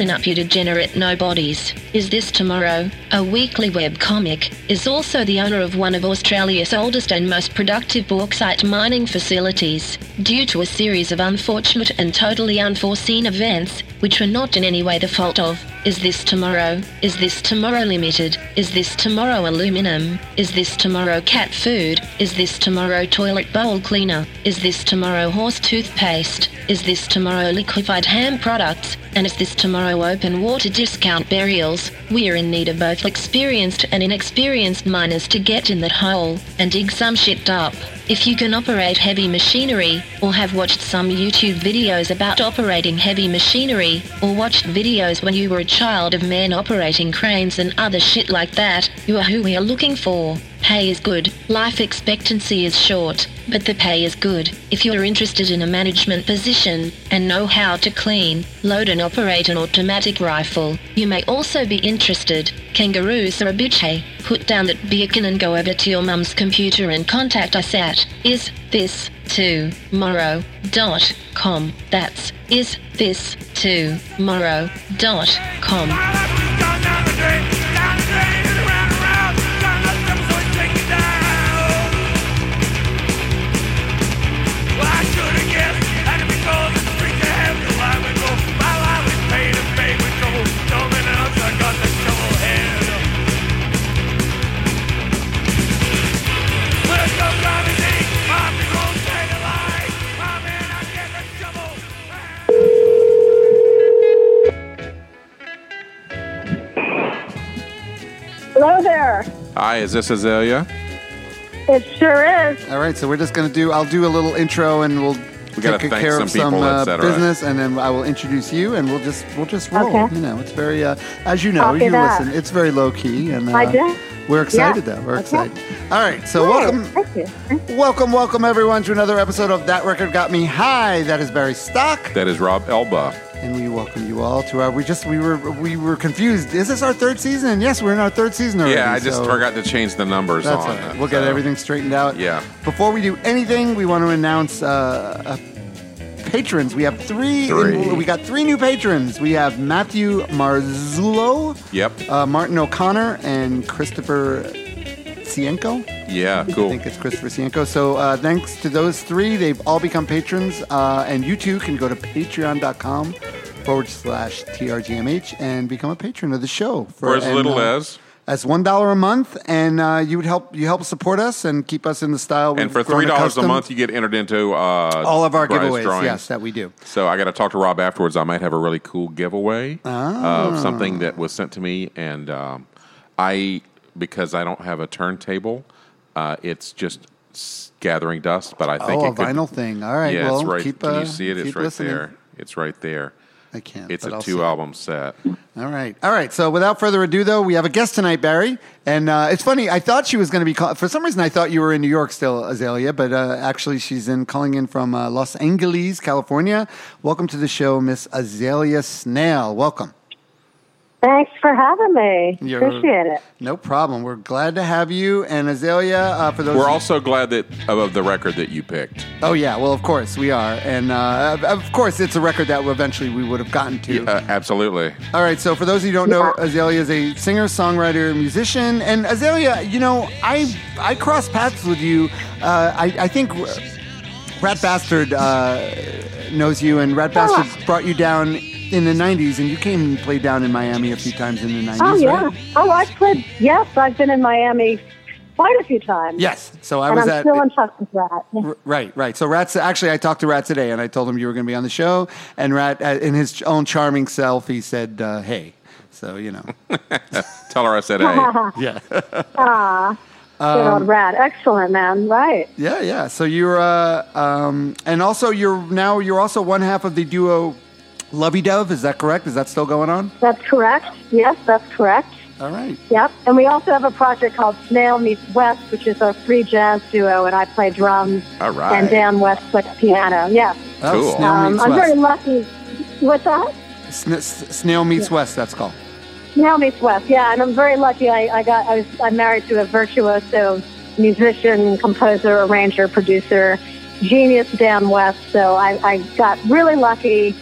Listen up, you degenerate nobodies. Is This Tomorrow, a weekly web comic, is also the owner of one of Australia's oldest and most productive bauxite mining facilities. Due to a series of unfortunate and totally unforeseen events, which were not in any way the fault of, is This Tomorrow, Is This Tomorrow Limited, Is This Tomorrow Aluminum, Is This Tomorrow Cat Food, Is This Tomorrow Toilet Bowl Cleaner, Is This Tomorrow Horse Toothpaste, Is This Tomorrow Liquefied Ham Products, and Is This Tomorrow Open Water Discount Burials. We're in need of both experienced and inexperienced miners to get in that hole and dig some shit up. If you can operate heavy machinery, or have watched some YouTube videos about operating heavy machinery, or watched videos when you were a child of men operating cranes and other shit like that, you are who we are looking for. Pay is good, life expectancy is short, but the pay is good. If you're interested in a management position and know how to clean, load and operate an automatic rifle, you may also be interested. Kangaroos are a bitch hey. Put down that beacon and go over to your mum's computer and contact us at is this tomorrow.com. That's is this tomorrow.com. is this Azalea? It sure is. All right, so we're just going to do. I'll do a little intro, and we'll We gotta take thank care some of some people, uh, business, and then I will introduce you, and we'll just we'll just roll. Okay. You know, it's very uh, as you know, Copy you that. listen. It's very low key, and uh, I do. We're excited Yeah. though. We're Okay. excited. All right, so Great. welcome. Thank you. Thank you. Welcome, welcome everyone to another episode of That Record Got Me High. That is Barry Stock, That is Rob Elba. And we welcome you all to our. We just we were we were confused. Is this our third season? And yes, we're in our third season already. Yeah, I just so forgot to change the numbers That's on right. it. We'll get so- everything straightened out. Yeah. Before we do anything, we want to announce uh, patrons. We have three. Three. we got three new patrons. We have Matthew Marzullo, Yep. uh, Martin O'Connor, and Christopher Cienko. Yeah, cool. I think it's Christopher Sienko. So uh, thanks to those three, they've all become patrons. Uh, and you too can go to patreon.com forward slash TRGMH and become a patron of the show. For as and, little uh, as. as one dollar a month, and uh, you would help you help support us and keep us in the style. And for three dollars a month, you get entered into uh, all of our giveaways. drawings. Yes, that we do. So I got to talk to Rob afterwards. I might have a really cool giveaway Ah. of something that was sent to me, and um, I because I don't have a turntable, uh, it's just s- gathering dust. But I think Oh, it a could, vinyl thing. All right. Yeah, well, it's right. Keep, Can uh, you see it? It's right listening. there. It's right there. I can't. It's a I'll two album set. All right. All right. So without further ado, though, we have a guest tonight, Barry. And uh, it's funny. I thought she was going to be call- for some reason. I thought you were in New York still, Azalea, but uh, actually she's in calling in from uh, Los Angeles, California. Welcome to the show, Miss Azalea Snail. Welcome. Thanks for having me. You're- Appreciate it. No problem. We're glad to have you. And Azalea, uh, for those We're also glad that of the record that you picked. Oh yeah, well of course we are, and uh, of- of course it's a record that eventually we would have gotten to. Uh, absolutely. All right, so for those of you who don't know, Azalea is a singer, songwriter, musician, and Azalea, you know, I I crossed paths with you. Uh, I I think Rat Bastard uh, knows you, and Rat Bastard brought you down in the '90s, and you came and played down in Miami a few times in the '90s. Oh yeah. right? Oh, I played. Yes, I've been in Miami quite a few times. Yes. So I and was I'm at. still in touch with that. R- Right, right. So Rat's actually, I talked to Rat today, and I told him you were going to be on the show. And Rat, uh, in his own charming self, he said, uh, "Hey." So you know, Tell her I said, hey. yeah, Ah, good Um, old rat. Excellent, man. Right. yeah, yeah. So you're, uh, um, and also you're now you're also one half of the duo Lovey Dove. Is that correct? Is that still going on? That's correct. Yes, that's correct. All right. Yep. And we also have a project called Snail Meets West, which is a free jazz duo, and I play drums. All right. And Dan West plays piano. Yeah. Oh, Cool. Snail Um, meets I'm West. very lucky. What's that? Sn- S- Snail meets West. That's called. Snail Meets West. Yeah, and I'm very lucky. I, I got I was I'm married to a virtuoso musician, composer, arranger, producer, genius Dan West. So I, I got really lucky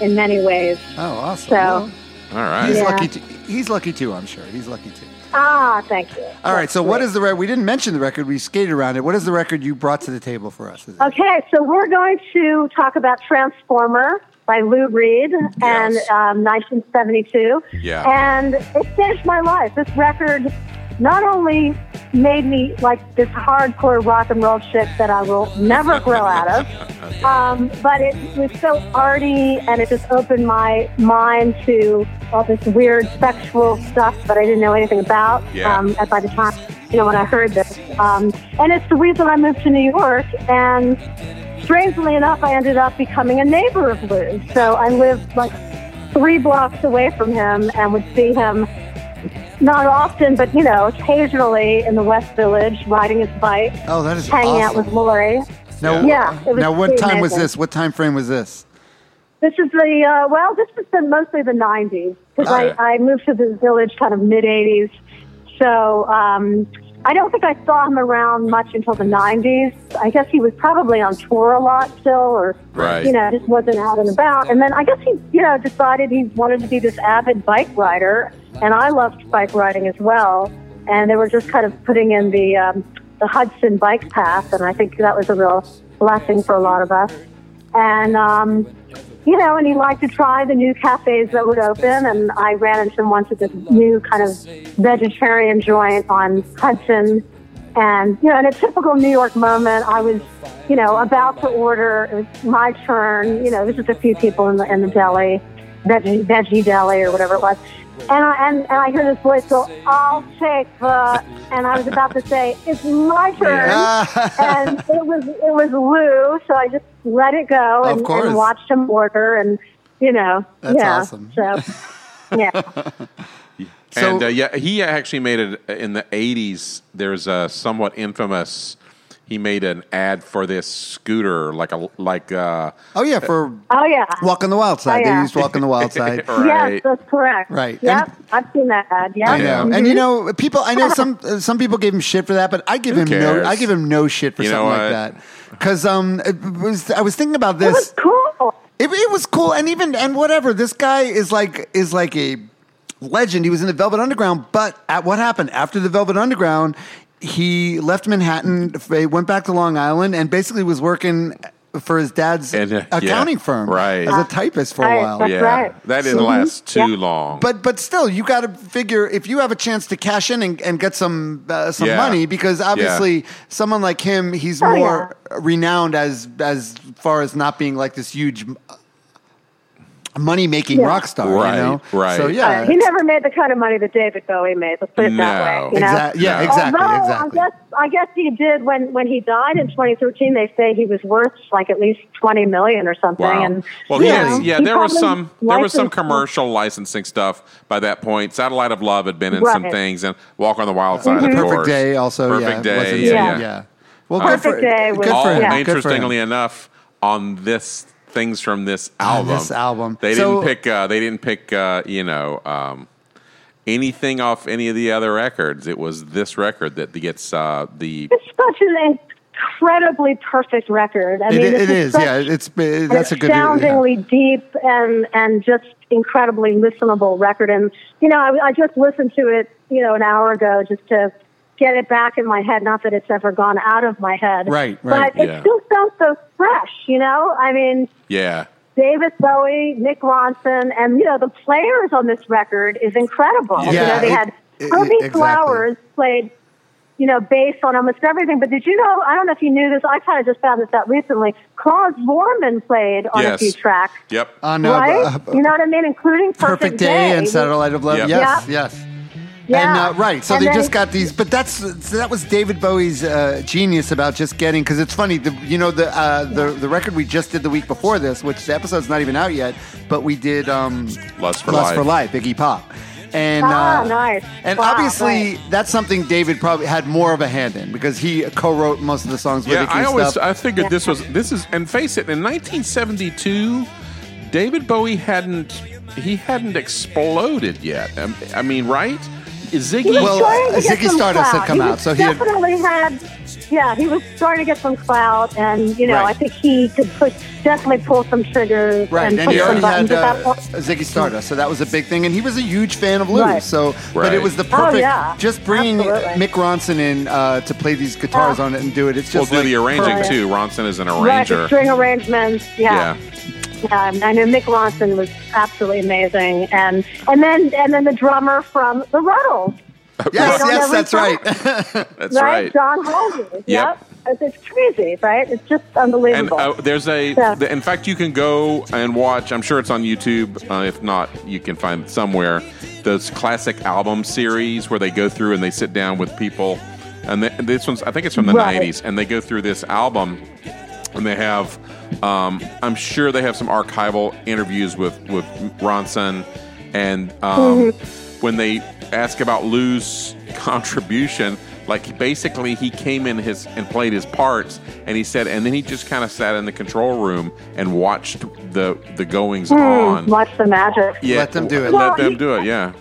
in many ways. Oh, awesome. So- Well, All right. he's Yeah. lucky. Too. He's lucky too. I'm sure. He's lucky too. Ah, thank you. All right. That's So, what great. is the record? We didn't mention the record. We skated around it. What is the record you brought to the table for us? Is it- Okay, so we're going to talk about Transformer by Lou Reed and um, 1972. Yeah. And it changed my life. This record not only made me like this hardcore rock and roll shit that I will never grow out of, um, but it was so arty and it just opened my mind to all this weird sexual stuff that I didn't know anything about. Yeah. Um, by the time, you know, when I heard this, um, and it's the reason I moved to New York and strangely enough, I ended up becoming a neighbor of Lou's. So I lived like three blocks away from him and would see him not often, but you know, occasionally in the West Village riding his bike, Oh, that is hanging out with Laurie. Now, Yeah, it was now, what pretty time was this? What time frame was this? This is the uh, well, this has been mostly the '90s because Okay. I, I moved to the village kind of mid '80s. So um, I don't think I saw him around much until the '90s. I guess he was probably on tour a lot still, or Right. you know, just wasn't out and about. And then I guess he, you know, decided he wanted to be this avid bike rider, and I loved bike riding as well. And they were just kind of putting in the um, the Hudson bike path, and I think that was a real blessing for a lot of us. And um, you know, and he liked to try the new cafes that would open. And I ran into him once at this new kind of vegetarian joint on Hudson. And, you know, in a typical New York moment, I was, you know, about to order. It was my turn. You know, there's just a few people in the, in the deli, veggie, veggie deli or whatever it was. And I, and, and I hear this voice go, I'll take the, and I was about to say, it's my turn and it was it was Lou, so I just let it go and, course. and watched him order, and you know, That's yeah. awesome. So, yeah, So- and uh, yeah, he actually made it in the '80s. There's a somewhat infamous. He made an ad for this scooter, like a like uh, Oh yeah, for oh yeah, Walk on the Wild Side. Oh, yeah. They used Walk on the Wild Side. right. yes, that's correct. Right. Yep, And- I've seen that ad. Yeah, I know, Yeah. and you know, people. I know some uh, some people gave him shit for that, but I give Who him cares? no. I give him no shit for You something like that. Because um, it was I was thinking about it was this. cool. It, it was cool, and even and whatever. This guy is like is like a legend. He was in the Velvet Underground, but at what happened after the Velvet Underground? He left Manhattan, he went back to Long Island, and basically was working for his dad's And, uh, accounting yeah, firm right. as a typist for a while. that's yeah, right. that didn't last too Yeah. long. But but still, you got to figure if you have a chance to cash in and, and get some uh, some Yeah. money because obviously someone like him, he's Oh, more renowned as as far as not being like this huge money making Yeah. rock star, Right, you know? right. So yeah, Uh, he never made the kind of money that David Bowie made. Let's put it that No. way. You know? Exact- yeah, No. exactly, Although exactly. I guess I guess he did when when he died in 2013. They say he was worth like at least 20 million or something. Wow. And well, you know, yeah, there was some there was some commercial licensing stuff by that point. Satellite of Love had been in some things, and Walk on the Wild Side, Mhm. of Perfect course. Day also. Perfect yeah, Day, yeah, Yeah. yeah. Well, Perfect good for, Day was- good All, for him. yeah. Good for him. interestingly enough, on this things from this On album, this album. they So- didn't pick. Uh, they didn't pick. Uh, you know. Um, Anything off any of the other records? It was this record that gets uh, the It's such an incredibly perfect record. I It, mean, it this yeah. It's uh, that's a good. yeah. astoundingly deep and and just incredibly listenable record. And you know, I, I just listened to it, you know, an hour ago just to get it back in my head. Not that it's ever gone out of my head, Right, right, But it still sounds so fresh. You know, I mean. yeah. David Bowie, Mick Ronson, and you know the players on this record is incredible. you Yeah, know they it- had it- Herbie exactly. Flowers played, you know, bass on almost everything. But did you know? I don't know if you knew this. I kind of just found this out recently. Klaus Voormann played on Yes. a few tracks, Yep. on uh, right? uh, you know what I mean, including Perfect, Perfect Day and Satellite of Love. Yep. Yes, Yeah. yes. Yeah. And uh, right, so And they then- just got these, but that's so that was David Bowie's uh, genius about just getting because it's funny, the, you know the uh, the the record we just did the week before this, which the episode's not even out yet, but we did um, Lust for Lust Life. for Life, Iggy Pop, and Ah, uh, nice. and Wow, obviously right. that's something David probably had more of a hand in because he co-wrote most of the songs Yeah, Iggy I always stuff. I figured this was this is and face it in 1972, David Bowie hadn't he hadn't exploded yet. Um, I mean, right? Ziggy. He was Well, to get Ziggy some Stardust had come he out, so he had- definitely had. yeah, he was starting to get some clout, and you know, Right. I think he could push, definitely pull some triggers Right, and and push he some already buttons had at that uh, point. Ziggy Stardust, so that was a big thing, and he was a huge fan of Lou. Right. So, but Right. it was the Oh, perfect. yeah. Just bringing Absolutely. Mick Ronson in uh, to play these guitars on it and do it. It's We'll just do like the arranging perfect. too. Ronson is an Right, the arranger. string arrangements, yeah. Yeah. Yeah, I know Mick Ronson was absolutely amazing, and and then and then the drummer from the Rutles, Yes, yes, every that's right. That's right? right. John Halsey. Yep. Yep. It's, it's crazy, right? It's just And unbelievable. uh, there's a, Yeah. the, in fact, you can go and watch. I'm sure it's on YouTube. Uh, if not, you can find it somewhere. Those classic album series where they go through and they sit down with people. And th- this one's, I think it's from the Right. 90s, and they go through this album, and they have, um, I'm sure they have some archival interviews with with Ronson, and um, when they ask about Lou's contribution, like basically he came in his and played his parts, and he said, and then he just kind of sat in the control room and watched the the goings on. Watch the magic. Yeah, Let them do it. Let them you- do it. Yeah.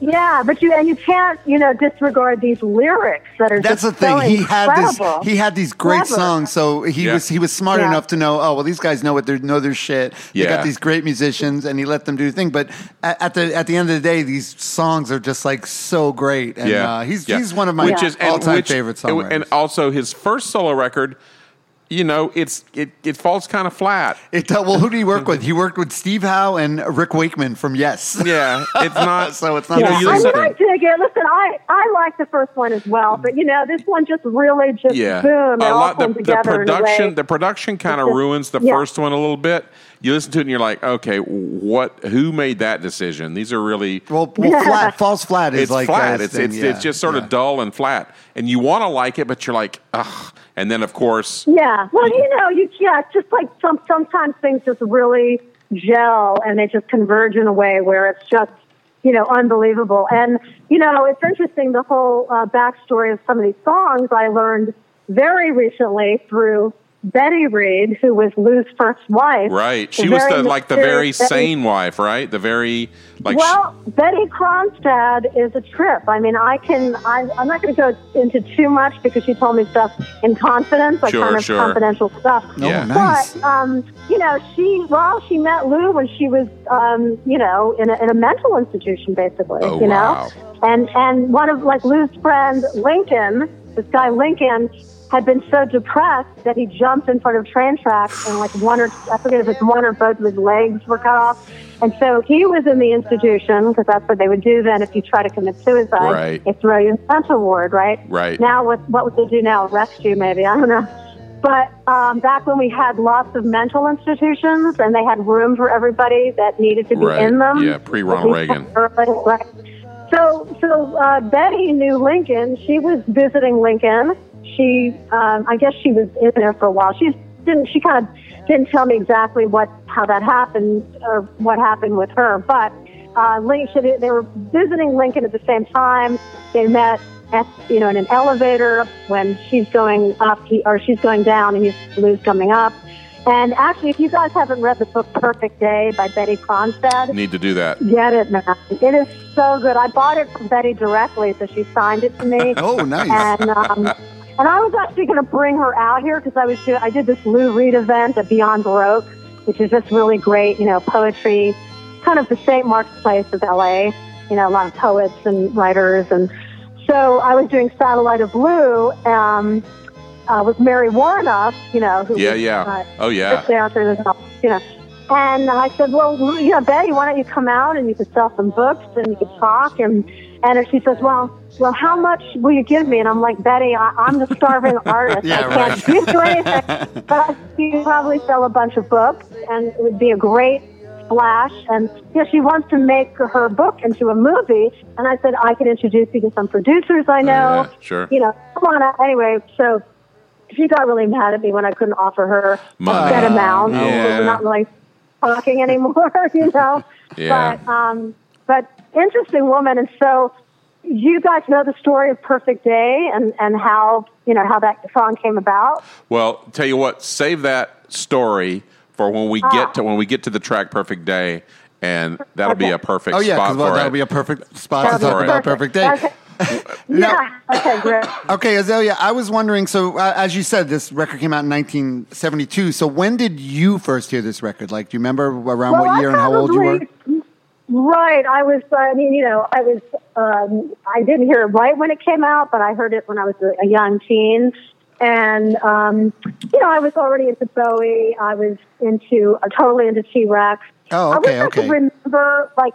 Yeah, but you and you can't, you know, disregard these lyrics that are That's the thing. so he had this. He had these great Clever. songs. So he Yeah. was he was smart Yeah. enough to know. Oh well, these guys know what they know their shit. They got these great musicians, and he let them do the thing. But at, at the at the end of the day, these songs are just like so great. And yeah, uh, he's yeah. he's one of my which is and all time favorite and- songwriters. And also his first solo record, you know, it's it it falls kind of flat. It, uh, well, who did he work with? He worked with Steve Howe and Rick Wakeman from Yes. Yeah, it's not. So it's not You know, Yeah, I listen- mean, I dig it. Listen, I, I like the first one as well, but you know, this one just really just yeah, boom, it a all lot. The, comes the together in production, the production kind of ruins the yeah. first one a little bit. You listen to it and you're like, okay, what? Who made that decision? These are really. Well, well flat, false flat is it's like flat. uh, It's thing, it's, yeah, it's just sort yeah. of dull and flat, and you want to like it, but you're like, ugh. And then of course, Yeah, well, you know, you yeah, just like some sometimes things just really gel and they just converge in a way where it's just you know unbelievable. And you know, it's interesting the whole uh, backstory of some of these songs. I learned very recently through Betty Reed, who was Lou's first wife. right? She was the like the very Betty- sane wife, right? The very like. sh- well, Betty Kronstad is a trip. I mean, I can. I, I'm not going to go into too much because she told me stuff in confidence, like Sure, kind of sure. confidential stuff. Oh, Yeah. nice. But um, you know, she well, she met Lou when she was um, you know in a, in a mental institution, basically. Oh, you know, and and one of like Lou's friends, Lincoln, this guy Lincoln, had been so depressed that he jumped in front of train tracks and like one or I forget if it's one or both of his legs were cut off. And so he was in the institution because that's what they would do then if you try to commit suicide. Right. They throw you in the mental ward, right? Right. Now what what would they do now? Arrest you maybe, I don't know. But um, back when we had lots of mental institutions and they had room for everybody that needed to be Right. in them. Yeah, pre-Ronald Like, Reagan. Right. So, so uh, Betty knew Lincoln. She was visiting Lincoln. She, um, I guess, she was in there for a while. She didn't. She kind of didn't tell me exactly what how that happened or what happened with her. But uh, Lincoln, they were visiting Lincoln at the same time. They met at you know in an elevator when she's going up, he, or she's going down, and he's Lou's coming up. And actually, if you guys haven't read the book Perfect Day by Betty Kronstad, Need to do that. Get it, man. It is so good. I bought it from Betty directly, so she signed it to me. Oh, nice. and um, and I was actually going to bring her out here because I was do- I did this Lou Reed event at Beyond Baroque, which is just really great. You know, poetry, kind of the St. Mark's Place of LA. You know, a lot of poets and writers, and so I was doing Satellite of Blue um, uh, with Mary Woronov. You know, who Yeah, was, yeah. uh, Oh yeah. all- you know. And I said, well, you know, Betty, why don't you come out and you could sell some books and you could talk? And and she says, well, well, how much will you give me? And I'm like, Betty, I, I'm the starving artist. Yeah, I can't give you anything, but you could probably sell a bunch of books, and it would be a great splash. And you know, she wants to make her book into a movie. And I said, I can introduce you to some producers I know. yeah, sure. You know, come on. out. Anyway, so she got really mad at me when I couldn't offer her Money. a set amount. Yeah. We're not really talking anymore, you know. Yeah. But um, but interesting woman, and so you guys know the story of Perfect Day and and how you know how that song came about. Well, tell you what, save that story for when we Ah. get to when we get to the track "Perfect Day," and that'll be a perfect oh yeah, spot well, for that'll it. be a perfect spot to That'll talk about perfect day. Okay. Yeah. Okay, great. Okay, Azalea, I was wondering. So, uh, as you said, this record came out in 1972. So, when did you first hear this record? Like, do you remember around Well, what I year and how old you were? Probably- Right. I was, I mean, you know, I was, um, I didn't hear it right when it came out, but I heard it when I was a, a young teen. And, um, you know, I was already into Bowie. I was into, uh, totally into T Rex. Oh, okay, I okay, wish I could remember, like,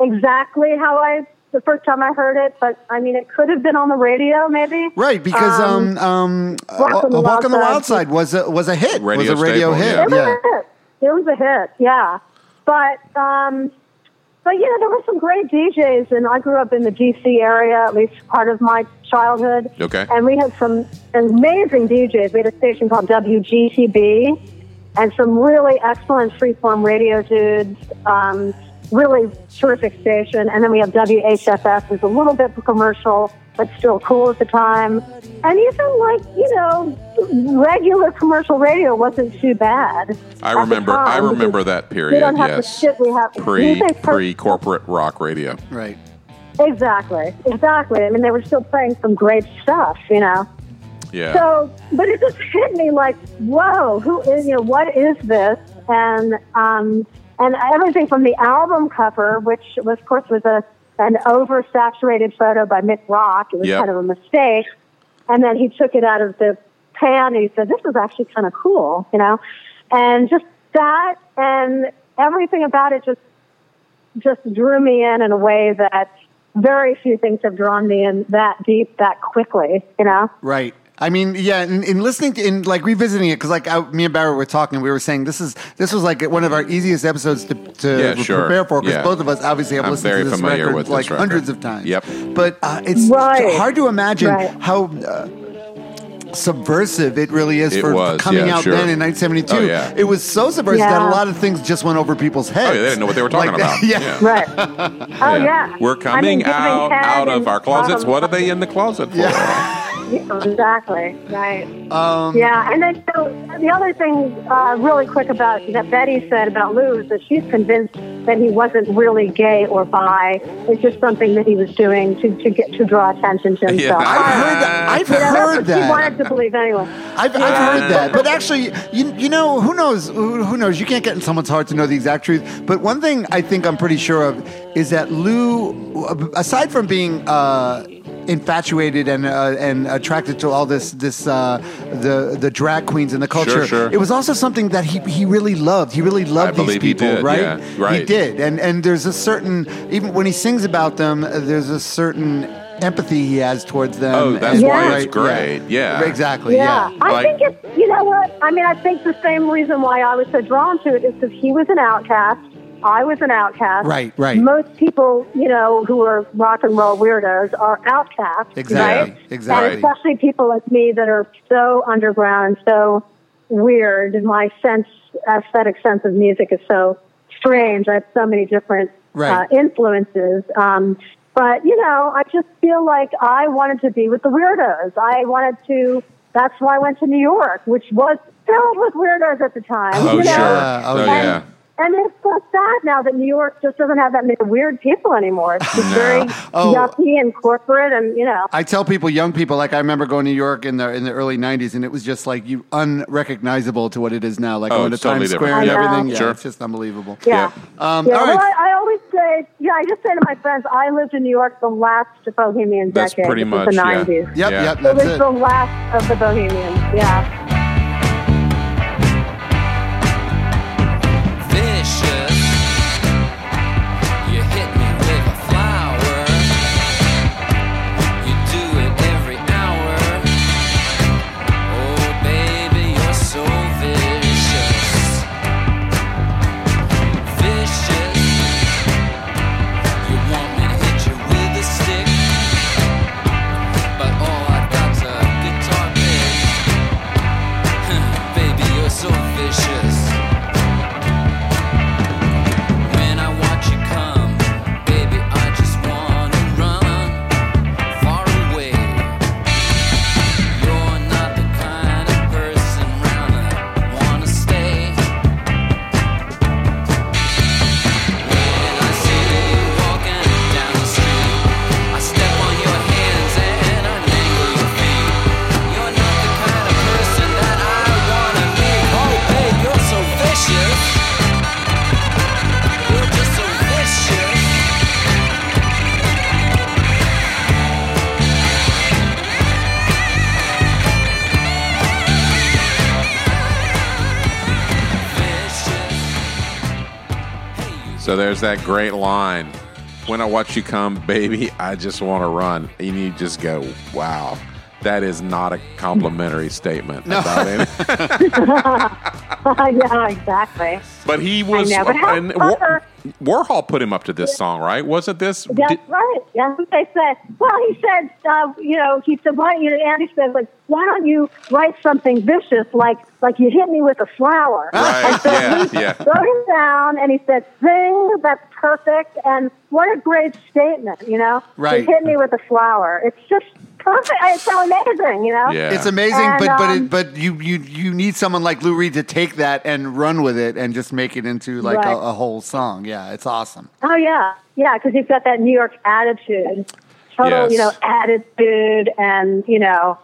exactly how I, the first time I heard it, but I mean, it could have been on the radio, maybe. Right, because um, um, Walk on the uh, Walk on the Wild Wild Side. Side was a was a hit. Radio was a radio staple, hit. yeah. It was Yeah. a hit. It was a hit, yeah. But um, but yeah, there were some great DJs, and I grew up in the DC area, at least part of my childhood. Okay. And we had some amazing DJs. We had a station called WGTB, and some really excellent freeform radio dudes. Um, really terrific station. And then we have WHFS, who's a little bit commercial, but still cool at the time. And even like, you know, regular commercial radio wasn't too bad. I remember. I remember because that We period. don't have Yes. the shit we have. Pre pre corporate rock radio. Right. Exactly, exactly. I mean, they were still playing some great stuff, you know. Yeah. So, but it just hit me like, whoa, who is, you know, what is this? And, um, and everything from the album cover, which was, of course, was a, an oversaturated photo by Mick Rock. It was Yep. kind of a mistake. And then he took it out of the pan and he said, this is actually kind of cool, you know? And just that and everything about it just, just drew me in in a way that very few things have drawn me in that deep, that quickly, you know? Right. I mean, yeah, in, in listening to, in like revisiting it, because like I, me and Barry were talking, we were saying this is this was like one of our easiest episodes to, to Yeah, sure. prepare for because Yeah. both of us obviously have I'm listened to this record with this like record. hundreds of times. Yep. But uh, it's Right. hard to imagine Right. how. Uh, Subversive, it really is It for was, coming yeah, out sure. then in 1972. Oh, yeah. It was so subversive that a lot of things just went over people's heads. Oh, yeah, they didn't know what they were talking Like about. yeah. Yeah. Right. Oh, yeah. We're I coming mean, out out of our closets. What are they in the closet for? Yeah. Yeah, exactly. Right. Um, Yeah, and then so the other thing, uh, really quick about that Betty said about Lou is that she's convinced that he wasn't really gay or bi. It's just something that he was doing to, to get to draw attention to himself. Yeah. I've heard that. I've You know, heard that. She wanted to believe anyway. I've, I've heard that, but actually, you, you know, who knows? Who, who knows? You can't get in someone's heart to know the exact truth. But one thing I think I'm pretty sure of is that Lou, aside from being uh, infatuated and uh, and attracted to all this this uh, the the drag queens and the culture, sure. it was also something that he he really loved. He really loved I these believe he people, did, right? yeah, right. He did, and and there's a certain even when he sings about them, uh, there's a certain empathy he has towards them. Oh, that's and- why it's great. Yeah. exactly. Yeah, yeah. I Like- think it's you know what I mean. I think the same reason why I was so drawn to it is because he was an outcast. I was an outcast. Right, right. Most people, you know, who are rock and roll weirdos are outcasts. Exactly, Right? exactly. And especially people like me that are so underground, so weird. My sense, aesthetic sense of music is so strange. I have so many different Right. uh, influences. Um, but you know, I just feel like I wanted to be with the weirdos. I wanted to. That's why I went to New York, which was filled with weirdos at the time. Oh, you know? sure. Oh, oh, yeah. And it's so sad now that New York just doesn't have that many weird people anymore. It's just No. very Oh. yucky and corporate, and you know. I tell people, young people, like I remember going to New York in the in the early '90s, and it was just like you unrecognizable to what it is now. Like Oh, going to it's totally Times Square and everything. Yeah, Sure. it's just unbelievable. Yeah. Um, yeah, all well, right. I, I always say, yeah, I just say to my friends, I lived in New York the last bohemian That's decade. pretty which much was the yeah. 90s. Yep, Yeah. yep, It was it. the last of the bohemians, yeah. So there's that great line. When I watch you come, baby, I just want to run. And you just go, wow. That is not a complimentary statement about it. yeah, exactly. But he was, know, but and War- Warhol put him up to this song, right? Wasn't this? That's did- right. That's what they said. Well, he said, uh, you know, he said, why, you know, Andy said, like, why don't you write something vicious, like, like you hit me with a flower? Right, yeah, yeah. wrote him down and he said, Zing, that's perfect. And what a great statement, you know? Right. You hit me with a flower. It's just perfect. It's so amazing, you know? Yeah. It's amazing, And, but but um, it, but you you you need someone like Lou Reed to take that and run with it and just make it into like Right. a, a whole song. Yeah, it's awesome. Oh, yeah. Yeah, because he's got that New York attitude. Total, Yes. you know, attitude and, you know,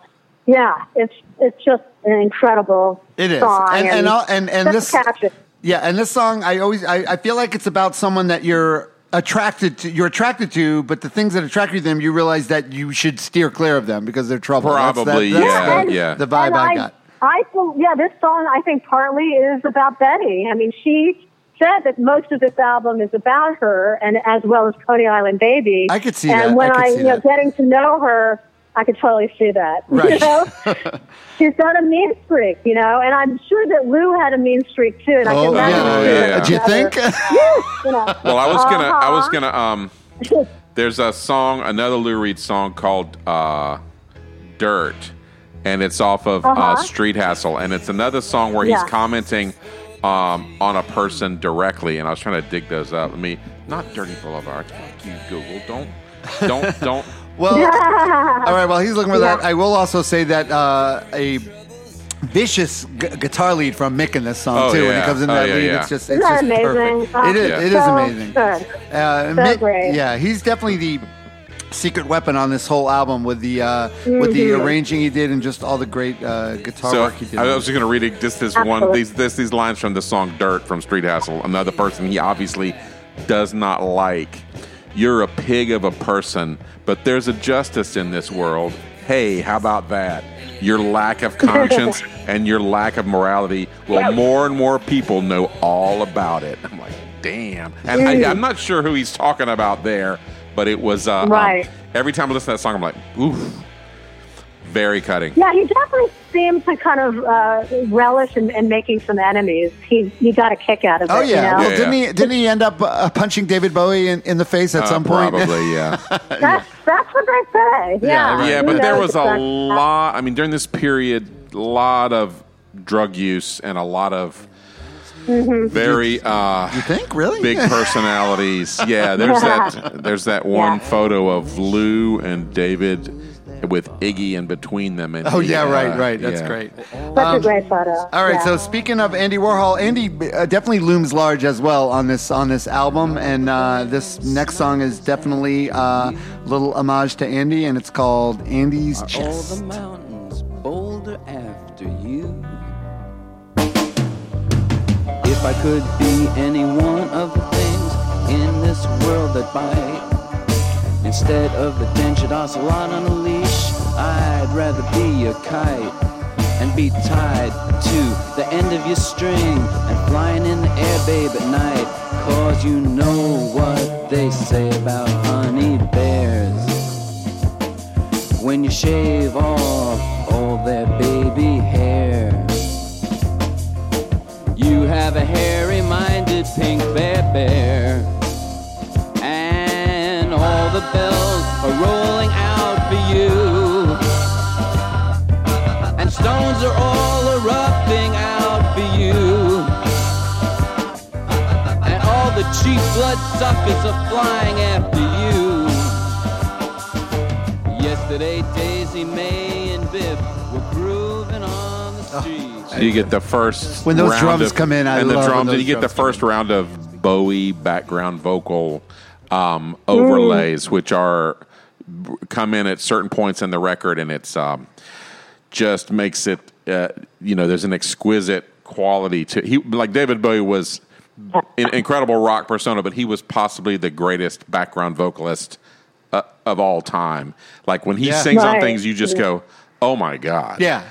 yeah, it's it's just an incredible It is, song. and and I'll- and, and this catch it. yeah, and this song I always I, I feel like it's about someone that you're attracted to you're attracted to, but the things that attract you to them, you realize that you should steer clear of them because they're trouble. That's- that- Probably, that's yeah, the, yeah. the vibe and I got. I think, yeah, this song I think partly is about Betty. I mean, she said that most of this album is about her, and as well as Coney Island Baby. I could see and that. when I I, you know, that. getting to know her, I could totally see that. Right. You know, she's got a mean streak, you know, and I'm sure that Lou had a mean streak too. And I Oh can imagine yeah, Oh, the two of yeah. them Do you think? Yes, you know. Well, I was gonna, I was Uh-huh. gonna. Um, there's a song, another Lou Reed song called uh, "Dirt," and it's off of uh Uh-huh. Street Hassle, and it's another song where he's commenting um, on a person directly. And I was trying to dig those up. I mean, not Dirty Boulevard. Fuck you, Google. Don't, don't, don't. Well, all right. While he's looking for that, Yeah. I will also say that uh, a vicious gu- guitar lead from Mick in this song Oh, too. When yeah. he comes in Oh, that yeah, lead, yeah. it's just it's just amazing? perfect. Oh, it is. yeah. It is So amazing. good. Uh, So Mick- great. Yeah, he's definitely the secret weapon on this whole album with the uh, with the Mm-hmm. arranging he did and just all the great uh, guitar So work he did. I was just going to read it, just this one, these this, these lines from the song "Dirt" from Street Hassle. Another person he obviously does not like. You're a pig of a person, but there's a justice in this world. Hey, how about that? Your lack of conscience and your lack of morality. Well, more and more people know all about it. I'm like, damn. And I, I'm not sure who he's talking about there, but it was uh, um, Right. every time I listen to that song, I'm like, oof, very cutting. Yeah, he definitely seemed to kind of uh, relish in, in making some enemies. He he got a kick out of it. Oh yeah, you know? well, Yeah, didn't yeah. he? Didn't he end up uh, punching David Bowie in, in the face at Uh, some point? Probably, yeah. that's that's what they say. Yeah, Yeah, right. yeah, but there was a lot. I mean, during this period, a lot of drug use and a lot of Mm-hmm. very uh, You think really? big personalities. Yeah, there's that. There's that one Yeah. photo of Lou and David with Iggy in between them. And Oh yeah, uh, right, right. That's yeah. great. Such a Um, great photo. All right, Yeah. so speaking of Andy Warhol, Andy uh, definitely looms large as well on this on this album, and uh, this next song is definitely a uh, little homage to Andy, and it's called Andy's Are all Chest. the mountains boulder after you? If I could be any one of the things in this world that bite, instead of the dentured ocelot on a leash, I'd rather be a kite and be tied to the end of your string and flying in the air, babe, at night. Cause you know what they say about honey bears when you shave off all their baby hair. You have a hairy minded pink bear bear, and all the bells are rolling out stones are all erupting out for you. And all the cheap blood suckers are flying after you. Yesterday, Daisy May and Biff were grooving on the street. So you get the first When those round drums of- come in, I and the love when drums. and you get the first round of Bowie background vocal um, overlays, which are come in at certain points in the record, and it's um, just makes it. Uh, you know, there's an exquisite quality to he. Like David Bowie was an incredible rock persona, but he was possibly the greatest background vocalist uh, of all time. Like when he Yeah. sings on things, you just go, "Oh my god!" Yeah.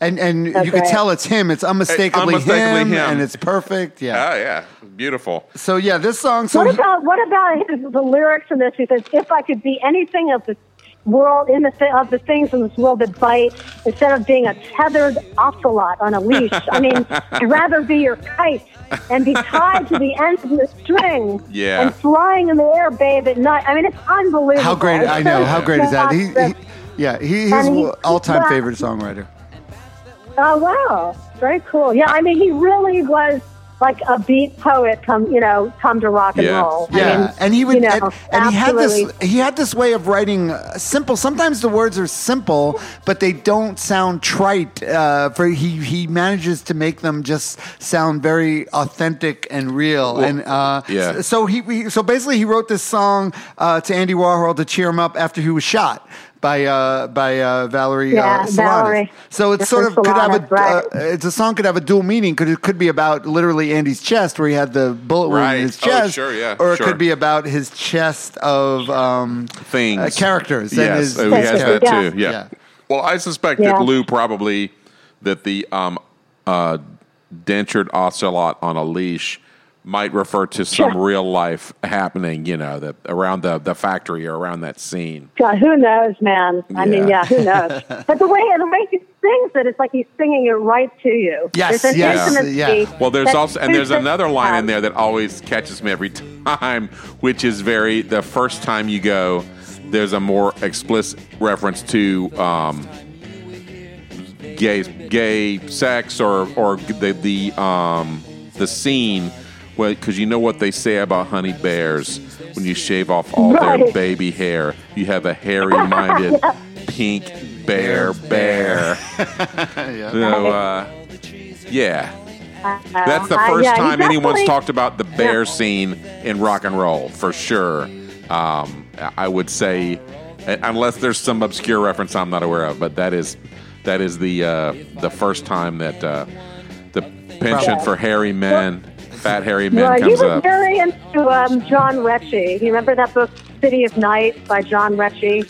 and and That's you could tell it's him. It's unmistakably, unmistakably him, him. and it's perfect. Yeah. Oh yeah, beautiful. So yeah, this song. So What about what about his, the lyrics in this? He says, "If I could be anything of the world in the th- of the things in this world that bite, instead of being a tethered ocelot on a leash, I mean, I'd rather be your kite and be tied to the end of the string, Yeah. and flying in the air, babe, at night. I mean, it's unbelievable. how great! It's I know how great is that. He, he, yeah, he, he's he- all-time favorite songwriter. Oh wow, very cool. Yeah, I mean, he really was like a beat poet come, you know, come to rock and Yeah. roll. I Yeah, mean, and he would, you know, and, and he had this, he had this way of writing uh, simple. Sometimes the words are simple, but they don't sound trite. Uh, for he, he manages to make them just sound very authentic and real. and uh, yeah. so he, he, so basically, he wrote this song uh, to Andy Warhol to cheer him up after he was shot. By uh, by uh, Valerie Yeah, uh, Valerie. So it's sort of could have a right. uh, it's a song could have a dual meaning. Could it could be about literally Andy's chest where he had the bullet wound Right. in his chest, Oh, chest, sure, yeah, or it could be about his chest of um, Things, uh, characters. and Yes, his- he has Yes, that yeah. too. Yeah. Yeah. Well, I suspect Yeah. that Lou probably that the um, uh, dentured ocelot on a leash might refer to some Sure. real life happening. You know, that around the the factory or around that scene. God, who knows, man? I mean, Yeah. yeah, who knows? but the way the way he sings it, it's like he's singing it right to you. Yes, there's yes, intimacy yeah. Well, there's also and there's another line in there that always catches me every time, which is very the first time you go. There's a more explicit reference to um, gay gay sex or or the the um, the scene because you know what they say about honey bears. When you shave off all their baby hair, you have a hairy-minded pink bear bear. So, uh, yeah. That's the Uh, first yeah, he time anyone's talked about the bear scene in rock and roll, for sure. Um, I would say, uh, unless there's some obscure reference I'm not aware of, but that is that is the uh, the first time that uh, the penchant for hairy men, fat hairy men, Right, he comes was up. very into um, John Rechy. You remember that book, City of Night, by John Rechy?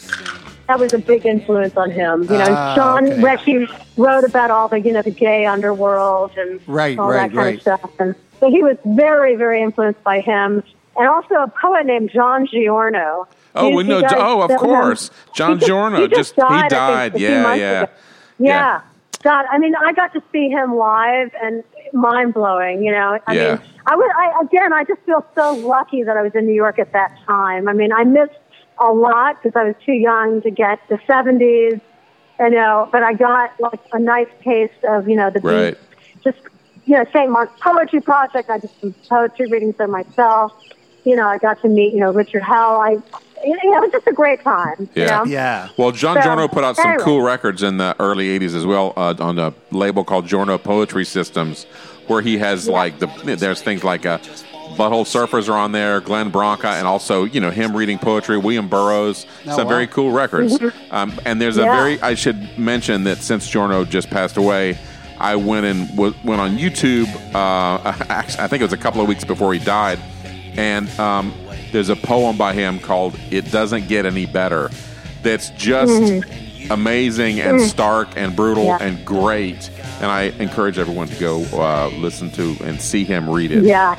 That was a big influence on him. You know, Ah, John okay. Rechy wrote about all the, you know, the gay underworld and Right, all right, that kind right. of stuff. And so he was very, very influenced by him. And also a poet named John Giorno. Oh, You- we know- guys oh, of don't course. John He just- Giorno He just, just- he died, think, died. Yeah, yeah. Yeah. Yeah. God, I mean, I got to see him live and mind blowing. You know, I Yeah. mean, I was I, again. I just feel so lucky that I was in New York at that time. I mean, I missed a lot because I was too young to get the '70s. You know, but I got like a nice taste of you know the Right. Just you know, St. Mark's Poetry Project. I did some poetry readings there myself. You know, I got to meet you know Richard Hell. I you know, it was just a great time. you Yeah. know? Yeah. Well, John So, Giorno put out some anyway. cool records in the early '80s as well uh, on a label called Giorno Poetry Systems, where he has like the there's things like uh, Butthole Surfers are on there, Glenn Branca, and also you know him reading poetry, William Burroughs, Oh, some wow. very cool records. Um, and there's a very I should mention that since Giorno just passed away. I went and w- went on YouTube. Uh, actually, I think it was a couple of weeks before he died, and um, there's a poem by him called "It Doesn't Get Any Better." That's just amazing and stark and brutal. Yeah. and great. And I encourage everyone to go uh, listen to and see him read it. Yeah,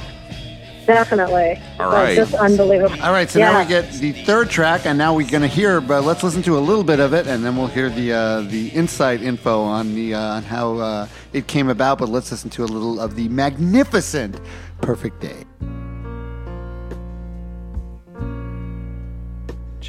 definitely. All It was right. just unbelievable. All right, so yeah. now we get the third track, and now we're going to hear. But let's listen to a little bit of it, and then we'll hear the uh, the inside info on the uh, on how uh, it came about. But let's listen to a little of the magnificent "Perfect Day."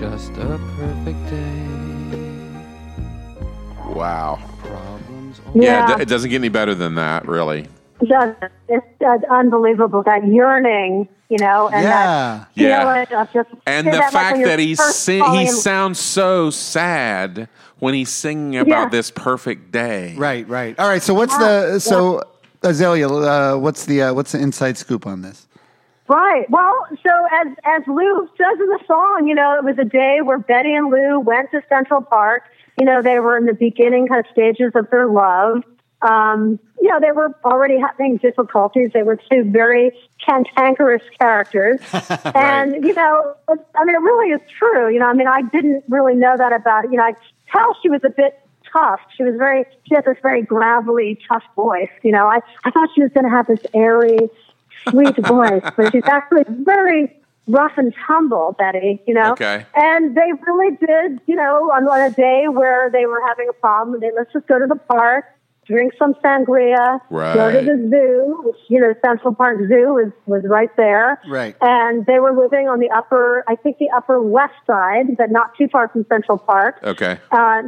just a perfect day. Wow. Problems Yeah, Yeah. it doesn't get any better than that, really. It does. It's uh, unbelievable that yearning, you know, and that Yeah. feeling of just And the that fact when you're that he's first sing- he sounds so sad when he's singing about Yeah. this perfect day. Right, right. All right. So what's Yeah, the so Azalea? Uh, what's the uh, what's the inside scoop on this? Right. Well, so as as Lou says in the song, you know, it was a day where Betty and Lou went to Central Park. You know, they were in the beginning kind of stages of their love. Um, you know, they were already having difficulties. They were two very cantankerous characters. And, you know, I mean, it really is true. You know, I mean, I didn't really know that about, you know, I tell she was a bit tough. She was very, she had this very gravelly, tough voice. You know, I, I thought she was going to have this airy, sweet voice, but she's actually very rough and tumble, Betty, you know? Okay. And they really did, you know, on, on a day where they were having a problem, they let's just go to the park, drink some sangria, go to the zoo, which, you know, Central Park Zoo was, was right there. Right. And they were living on the upper, I think the upper west side, but not too far from Central Park. Okay. Uh,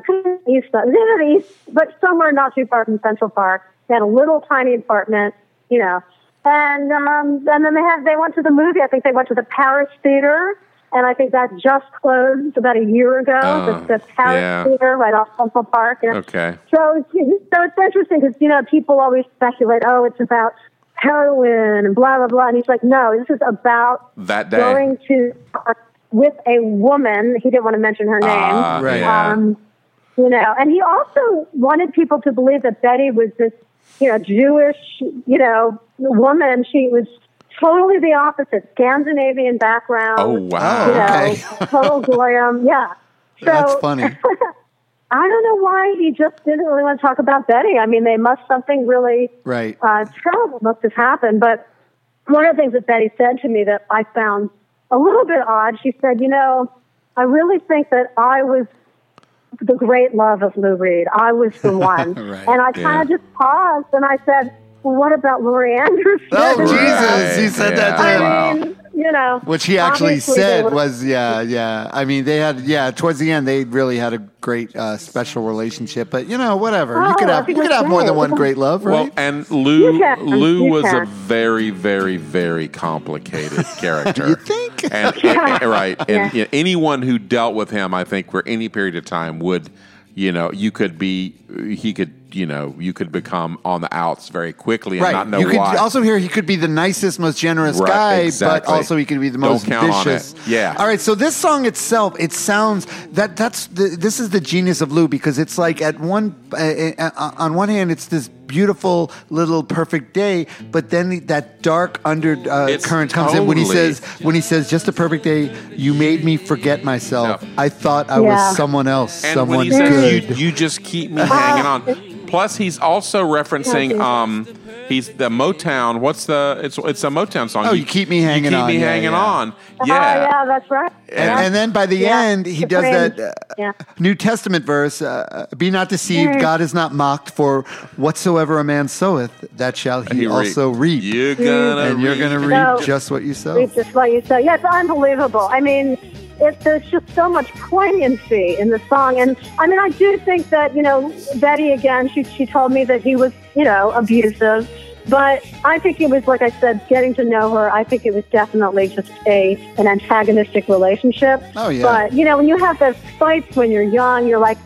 east side, east, but somewhere not too far from Central Park. They had a little tiny apartment, you know. And um, and then they had they went to the movie. I think they went to the Paris Theater, and I think that just closed about a year ago. Oh, the, the Paris yeah. Theater right off Central Park. you know. Okay. So it's, so it's interesting because you know people always speculate, oh, it's about heroin and blah blah blah, and he's like, no, this is about That day. going to with a woman. He didn't want to mention her name. Ah, Right. yeah. Um, you know, and he also wanted people to believe that Betty was this, you know, Jewish, you know, woman. She was totally the opposite, Scandinavian background. oh, wow. Oh. know, okay. total goyim. Yeah. So, That's funny. I don't know why he just didn't really want to talk about Betty. I mean, they must something really Right. uh, terrible must have happened. But one of the things that Betty said to me that I found a little bit odd, she said, you know, I really think that I was the great love of Lou Reed. I was the one. Right. And I kind of just paused and I said, well, what about Laurie Anderson? Oh And, Jesus! He said that to Yeah. him. I mean, you know. Which he actually said were- was, yeah, yeah. I mean, they had, yeah. Towards the end, they really had a great uh, special relationship. But you know, whatever. you Oh, could have, you could have more than one great love, Well, right? and Lou Lou You was a very, very, very complicated character. You think? And, and- right, and Yeah. you know, anyone who dealt with him, I think, for any period of time would, you know, you could be, he could, you know, you could become on the outs very quickly and right. not know you could why. also hear he could be the nicest, most generous Right, guy, exactly. but also he could be the Don't most count on vicious. it. Yeah. All right. So this song itself, it sounds that that's the, this is the genius of Lou because it's like at one uh, uh, on one hand it's this beautiful little perfect day, but then that dark under uh, current comes in when he says when he says just a perfect day. You made me forget myself. Yeah. I thought I Yeah. was someone else, and someone when he says good. you, you just keep me hanging on. Plus, he's also referencing um, he's the Motown. What's the? It's it's a Motown song. Oh, you keep me hanging you keep on. me Yeah, hanging yeah. on. Oh, Yeah. yeah, that's right. And, Yeah. and then by the Yeah. end, he The does friends. that uh, Yeah. New Testament verse uh, Be not deceived, Yeah. God is not mocked, for whatsoever a man soweth, that shall he, He also reap. You're gonna and you're going to reap No. just what you sow. It's just what you said. Yeah, it's unbelievable. I mean, it, there's just so much poignancy in the song. And I mean, I do think that, you know, Betty, again, she, she told me that he was, you know, abusive. But I think it was, like I said, getting to know her, I think it was definitely just a an antagonistic relationship. Oh, yeah. But, you know, when you have those fights when you're young, you're like,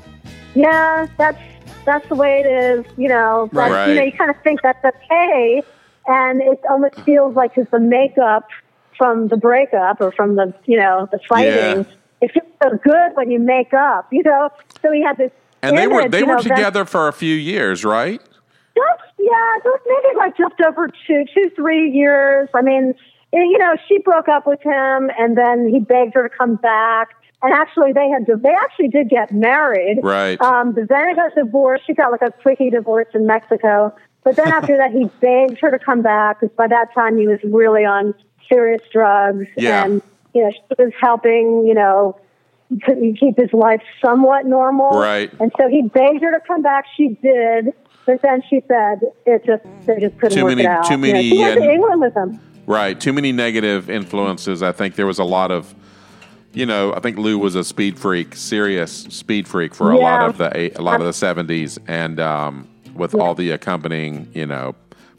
yeah, that's that's the way it is, you know. But, Right. you know, you kind of think that's okay. And it almost feels like it's the makeup from the breakup or from the, you know, the fighting. Yeah. It feels so good when you make up, you know. So he had this. And they were they were know, that- together for a few years, right? just yeah, just maybe like just over two, two, three years. I mean, eh, you know, she broke up with him, and then he begged her to come back. And actually, they had they actually did get married. Right. Um, but then it got divorced. She got like a quickie divorce in Mexico. But then after that, he begged her to come back because by that time he was really on serious drugs. Yeah. And you know, she was helping. You know, keep keep his life somewhat normal. Right. And so he begged her to come back. She did. But then she said it just they just couldn't Too work many- it out. too You know, many, she went to England with him. Right. Too many negative influences. I think there was a lot of, you know, I think Lou was a speed freak, serious speed freak for a Yeah. lot of the a lot of the seventies, and um, with all the accompanying, you know,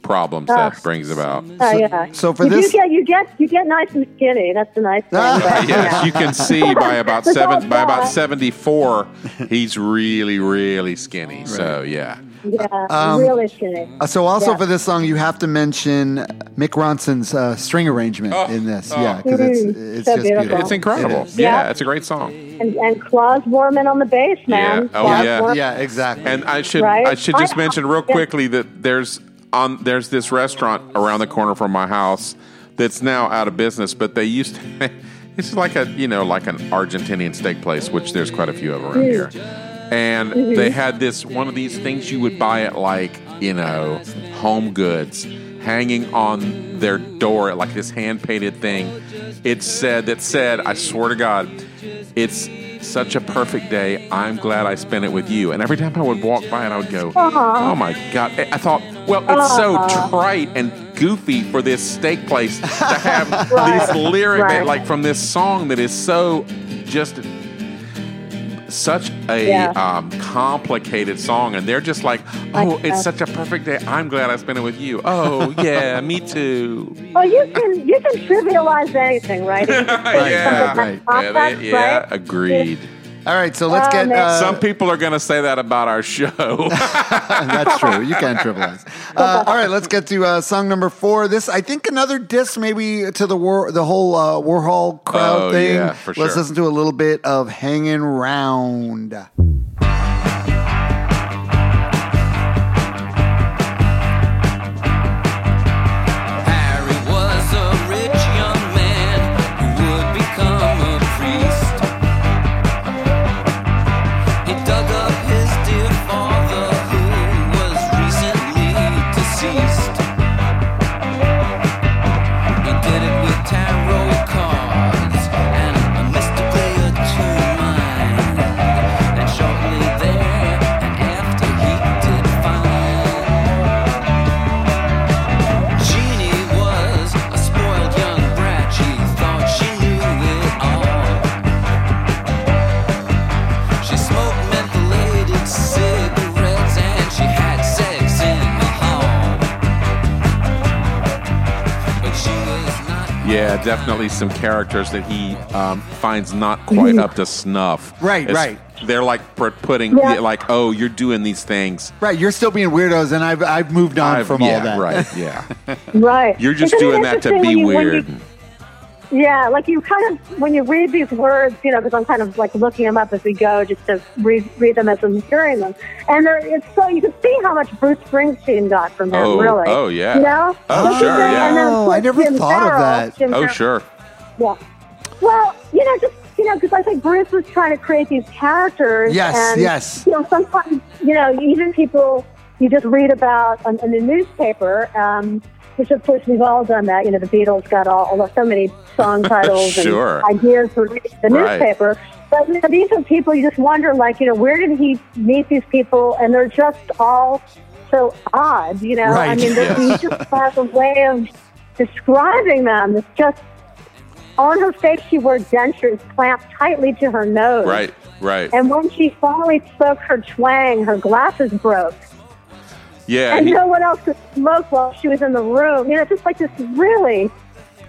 problems that brings about. Oh yeah. so for you this- do get you get you get nice and skinny. That's the nice thing. but, Yes, yeah. you can see by about That's seven by about seventy four, he's really really skinny. So yeah, Yeah, really skinny. Uh, so also Yeah. for this song, you have to mention Mick Ronson's uh, string arrangement Oh, in this. oh. Yeah, because it's Mm, it's so just beautiful. beautiful. it's incredible. It is. yeah, Yeah. it's a great song. And, and Klaus Voormann on the bass, man. Yeah. Oh, Klaus yeah. Voormann. Yeah, exactly. And I should Right? I should just I- mention real yeah. quickly that there's on there's this restaurant around the corner from my house that's now out of business, but they used to it's like a you know like an Argentinian steak place, which there's quite a few of around here. And Mm-hmm. they had this one of these things you would buy at like you know Home Goods, hanging on their door like this hand painted thing. It said that said I swear to God, it's such a perfect day. I'm glad I spent it with you. And every time I would walk by it, I would go, Oh my God. I thought, well, it's so trite and goofy for this steak place to have Right. these lyrics Right. like from this song that is so just such a Yeah. um, complicated song and they're just like oh it's such a perfect day i'm glad i spent it with you oh yeah me too Well, you can you can trivialize anything, right? yeah right. yeah, they- yeah, right? agreed All right, so let's Oh, get. Uh, some people are going to say that about our show that's true. You can trivialize. Uh, all right, let's get to uh, song number four. This, I think, another diss maybe to the war, the whole uh, Warhol crowd Oh, thing. yeah, for Let's sure. listen to a little bit of "Hanging Round." Yeah definitely some characters that he um, finds not quite up to snuff Right, It's- right. they're like pr- putting Yeah. yeah, like oh you're doing these things Right, you're still being weirdos, and I've I've moved on I've- from yeah, all that. right yeah Right. you're just Isn't it doing that to interesting be when you- when you- weird Yeah, like you kind of when you read these words, you know, because I'm kind of like looking them up as we go, just to read read them as I'm hearing them, and they're, it's so you can see how much Bruce Springsteen got from them. Oh, really. oh, yeah. You know? Oh, Look sure, that, yeah. then Oh, I never Jim thought of that. Jim oh Farrell. sure Yeah. Well, you know, just you know, because I think Bruce was trying to create these characters. Yes, and, yes. You know, sometimes you know, even people you just read about in, in the newspaper. Um, which of course we've all done that. You know, the Beatles got all, all so many song titles Sure. and ideas for the Right. newspaper. But you know, these are people you just wonder, like, you know, where did he meet these people? And they're just all so odd. You know, I mean, Yes. he just has a way of describing them. It's just on her face, she wore dentures clamped tightly to her nose. right right And when she finally spoke her twang, her glasses broke. Yeah And he- no one else could smoke while she was in the room. You know, just like this really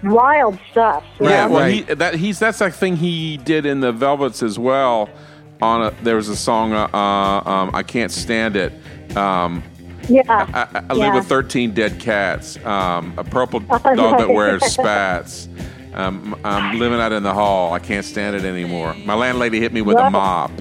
wild stuff. Yeah, know? well, Right. he that he's that's a thing he did in the Velvets as well. On a, there was a song, uh, uh, um, I can't stand it. Um, yeah. I, I, I live Yeah. with thirteen dead cats. Um, a purple dog that wears spats. Um, I'm living out in the hall. I can't stand it anymore. My landlady hit me with a mop.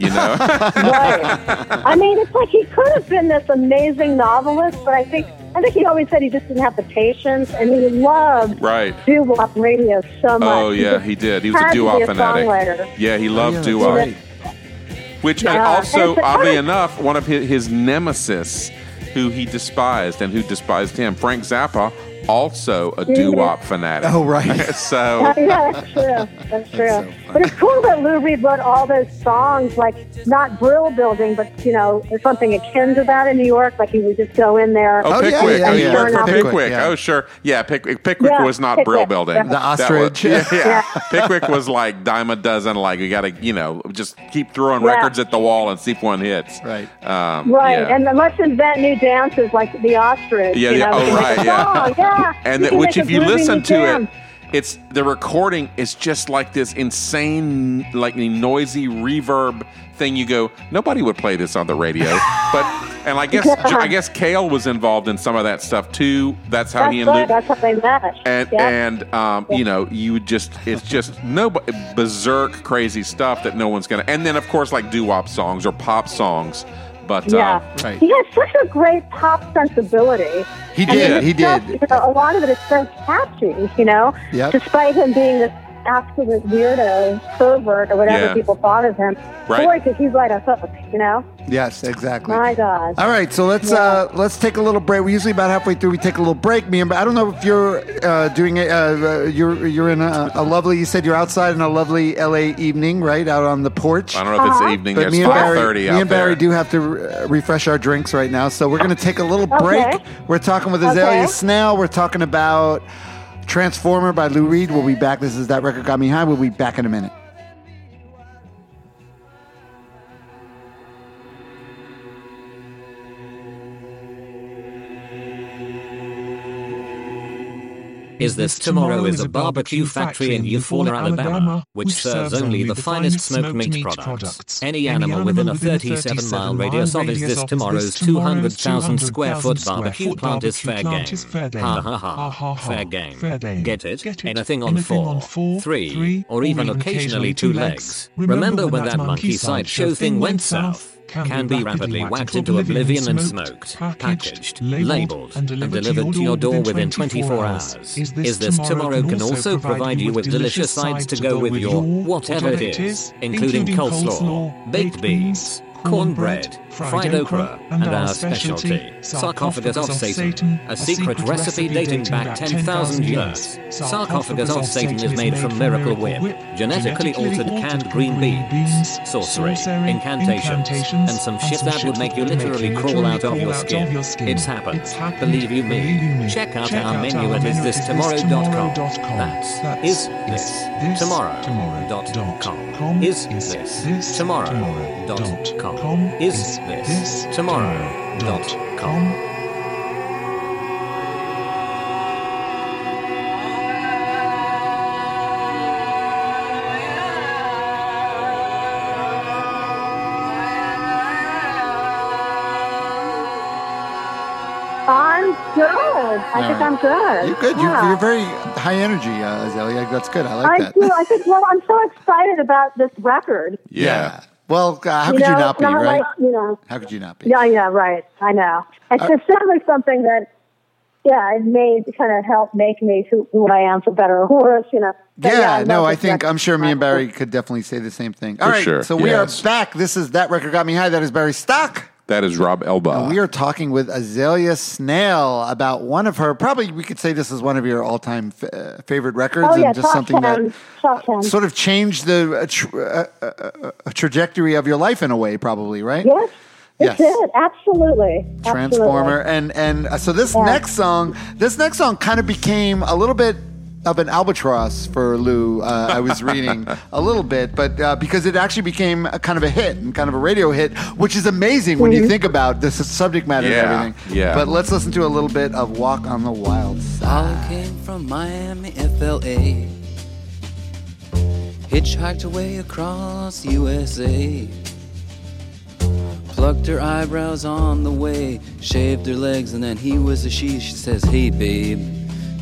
You know, right. I mean, it's like he could have been this amazing novelist, but I think I think he always said he just didn't have the patience, and he loved right? doo wop radio so oh, much. Oh yeah, just he did. He was a to doo wop fanatic. songwriter. Yeah, he loved yeah, doo wop. right. Which and Yeah. also, And it's- oddly enough, one of his, his nemesis, who he despised and who despised him, Frank Zappa, also a doo wop fanatic. Oh, right. so yeah, that's true. That's true. But it's cool that Lou Reed wrote all those songs, like not Brill Building, but you know, something akin to that in New York. Like he would just go in there. Oh, Oh, yeah, Pickwick. yeah, oh, yeah. worked Pickwick, Pickwick. yeah. Oh, sure. Yeah, Pickwick. Pickwick Yeah, was not Pickwick, Brill Building. The That was- ostrich. yeah, yeah. Yeah. Pickwick was like dime a dozen. Like you got to, you know, just keep throwing Yeah. records at the wall and see if one hits. Right. Um, Right, yeah. and let's invent new dances like the ostrich. Yeah, you yeah. know, Oh, we can make right, yeah. Yeah. and that, which if you listen to jam. it it's the recording is just like this insane like the noisy reverb thing you go nobody would play this on the radio but and i guess i guess Cale was involved in some of that stuff too that's how That's he and right. Luke That's how they met. and yeah. and um, you know you would just it's just no berserk crazy stuff that no one's gonna and then of course like doo-wop songs or pop songs but yeah, uh, Right. he has such a great pop sensibility. He did. it's He just, did. You know, a lot of it is so catchy. You know, Yep. despite him being this absolute weirdo, pervert, or whatever Yeah. people thought of him. Right. Boy, could he write a hook. You know, Yes, exactly. my God. All right, so let's uh, let's take a little break. We usually about halfway through we take a little break. Me and I don't know if you're uh, doing it. Uh, uh, you're you're in a, a lovely. You said you're outside in a lovely L.A. evening, right out on the porch. i don't know if it's Uh-huh. evening But it's me and Barry, 5.30 me and Barry there do have to uh, refresh our drinks right now, so we're going to take a little break. Okay. We're talking with Azalea Okay. Snail. We're talking about Transformer by Lou Reed. We'll be back. This is that record got me high. We'll be back in a minute. Is This Tomorrow is a barbecue factory in Eufaula, Alabama, which serves only the finest smoked meat products. Any animal within a 37 mile radius of Is This Tomorrow's 200,000 square foot barbecue plant is fair game. Ha ha ha. Fair game. Get it? Anything on four, three, or even occasionally two legs. Remember when that monkey sideshow thing went south? Can be rapidly whacked into oblivion and smoked, packaged, labeled, and delivered to your door within 24 hours. Is This Tomorrow can also provide you with delicious sides to go with your whatever it is, including coleslaw, baked beans, cornbread, fried okra, and our specialty, sarcophagus of Satan, a secret recipe dating back 10,000 years. Sarcophagus of Satan is made from Miracle Whip, genetically altered canned green beans, sorcery, incantations, and some shit that would make you literally crawl out of your skin. It's happened. Believe you me. Check out our menu at isthistomorrow.com. That's is this tomorrow.com. Is this tomorrow.com. Is this tomorrow.com. I'm good. I think right. I'm good. You're good. You're, you're very high energy, uh, Azalea. That's good. I like I that. I do. I think. Well, I'm so excited about this record. yeah. Well, uh, how you could know, you not be, not right? Like, you know. How could you not be? Yeah, yeah, right. I know. It's just certainly something that, yeah, it made kind of help make me who, who I am for better or worse. You know. But Yeah, I no, I think. I'm sure me and Barry could definitely say the same thing. All For right, sure. so we Yes. are back. This is that record got me high. That is Barry Stock. That is rob elba And we are talking with Azalea Snail about one of her, probably we could say this is one of your all time f- uh, favorite records Oh yeah, and just something ten, that sort of changed the uh, tr- uh, uh, uh, uh, trajectory of your life in a way, probably, right? yes, it Yes. did. Absolutely. Transformer. And, and uh, so this Yeah. next song, this next song kind of became a little bit of an albatross for Lou. Uh, I was reading a little bit, but uh, because it actually became a kind of a hit and kind of a radio hit, which is amazing when Mm-hmm. you think about this subject matter Yeah, and everything. yeah. But let's listen to a little bit of "Walk on the Wild Side." I came from Miami, FLA. Hitchhiked away across USA. Plucked her eyebrows on the way, shaved her legs, and then he was a she. She says, Hey babe,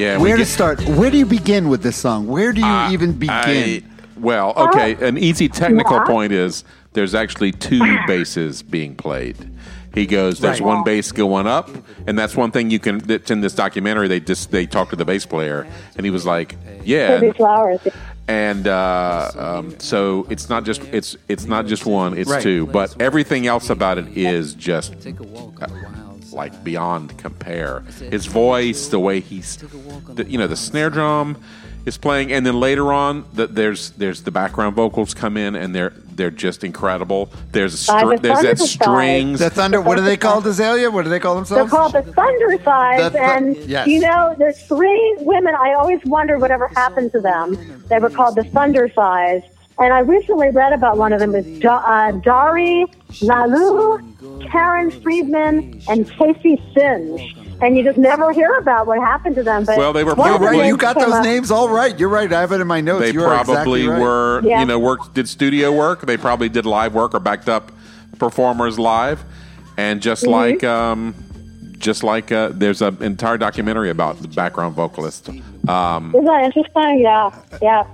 Yeah. Where to get- start? Where do you begin with this song? Where do you even begin? I- well, okay. An easy technical Yeah. point is there's actually two basses being played. He goes, "There's Right. one bass going up," and that's one thing you can. That's in this documentary. They just they talked to the bass player, and he was like, "Yeah." Baby flowers. and uh, um, so it's not just it's it's not just one it's Right. two but everything else about it is just Take a walk uh, on the wild side. like beyond compare his voice the way he's the, you know the snare drum is playing and then later on the, there's there's the background vocals come in and they're they're just incredible there's a By str- the there's that strings The thunder. What are they called, Azalea? What do they call themselves? They're themselves? called the Thunderthighs, The Thu- and yes. you know, there's three women. I always wondered whatever happened to them. They were called the Thunderthighs, and I recently read about one of them. Is da- uh, Dari Lallou, Karen Friedman, and Casey Synge. And you just never hear about what happened to them. But Well, they were probably You're the right. You got those up- names all right. You're right. I have it in my notes. they you probably exactly right. were Yeah. you know worked did studio work they probably did live work or backed up performers live and just Mm-hmm. like um just like uh, there's an entire documentary about the background vocalist um Isn't that interesting? Yeah, yeah.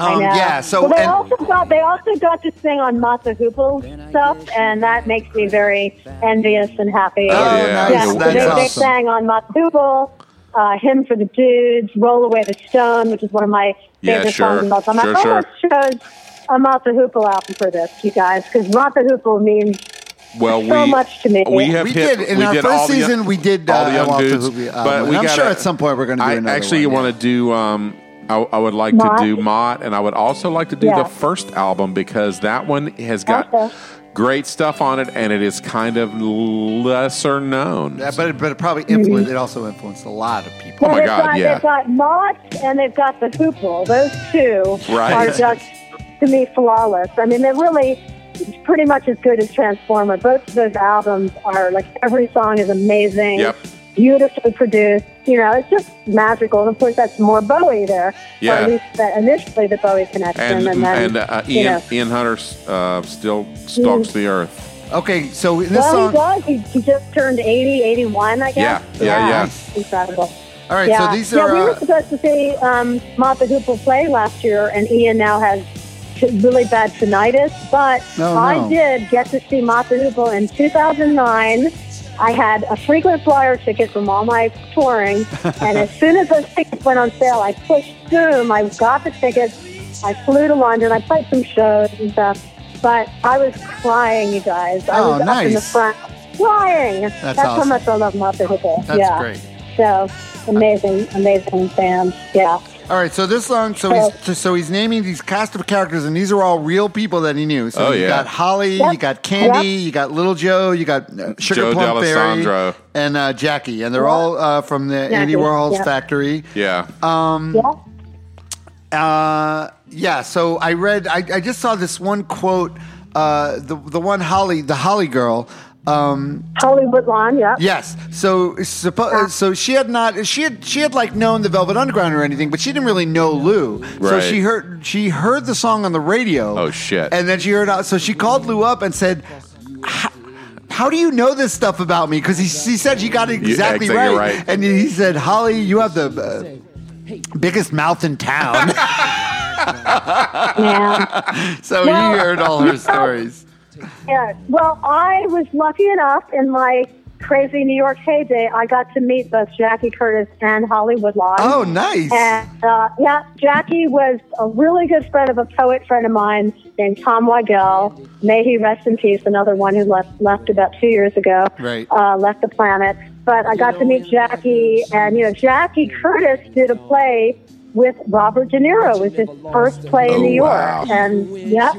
I Um, know. yeah. So well, they and- also got they also got to sing on Mott the Hoople's stuff, and that makes me very envious and happy. Oh, yeah. nice. Yeah, so That's they, they awesome. sang on Mott the Hoople, uh, "Hymn for the Dudes," "Roll Away the Stone," which is one of my Yeah, favorite sure. songs of all time. Sure, I sure. almost chose a Mott the Hoople album for this, you guys, because Mott the Hoople means well so we much to me. we have We hit, did in we our did first all the- season. we did uh, all the young Walter dudes, Hoopy album, but we I'm gotta, sure at some point we're going to do I another actually one, want yeah. to do. Um, I, I would like Mott? to do Mott, and I would also like to do Yeah. the first album because that one has got Okay. great stuff on it, and it is kind of lesser known. Yeah, but it, but it probably influenced. It also influenced a lot of people. Oh my God, got, yeah. They've got Mott and they've got the Hoople. Those two Right. are just, to me, flawless. I mean, they're really pretty much as good as Transformer. Both of those albums are like every song is amazing, Yep. beautifully produced. You know, it's just magical. And of course, that's more Bowie there, or Yeah. at least that initially the Bowie connection, and and, then and uh, you Ian know. Ian Hunter uh, still stalks the earth. Okay, so in this Well, song. he does. He, he just turned 80, 81, I guess. Yeah, yeah, yeah. Incredible. All right, yeah. so these yeah, are. we were Uh, supposed to see um, Mott the Hoople play last year, and Ian now has t- really bad tinnitus. But Oh, no. I did get to see Hoople in 2009. I had a frequent flyer ticket from all my touring, and as soon as those tickets went on sale, I pushed boom. I got the tickets. I flew to London. I played some shows and stuff, but I was crying, you guys. I Oh, was up in the front crying. That's how awesome. much I love the Hoople. that's yeah. great. So amazing, amazing band. Yeah. All right, so this song, so he's so he's naming these cast of characters, and these are all real people that he knew. So Oh, you yeah. got Holly, Yep. you got Candy, Yep. you got Little Joe, you got uh, Sugar Joe Plum Fairy, and uh, Jackie, and they're all uh, from the Andy Jackie, Warhol's yeah. factory. Yeah, Um, Yeah. Uh, yeah. So I read. I, I just saw this one quote. Uh, the the one Holly, the Holly girl. Um, Holly Woodlawn, yeah. yes. So suppo- so she had not. She had she had like known the Velvet Underground or anything, but she didn't really know Lou. So she heard she heard the song on the radio. Oh, shit. And then she heard. So she called Lou up and said. "How- How do you know this stuff about me? Because he, he said you got it You- exactly exactly right. right. And he said, Holly, you have the uh, biggest mouth in town. Man. so Well, he heard all her stories. Yeah. Well, I was lucky enough in my crazy New York heyday, I got to meet both Jackie Curtis and Holly Woodlawn. Oh, nice. And uh, yeah, Jackie was a really good friend of a poet friend of mine named Tom Weigel. May he rest in peace. Another one who left left about two years ago. Right. Uh, left the planet. But I got to meet Jackie, and you know, Jackie Curtis did a play with Robert De Niro. Was his first play in Oh, New York, wow. and yeah,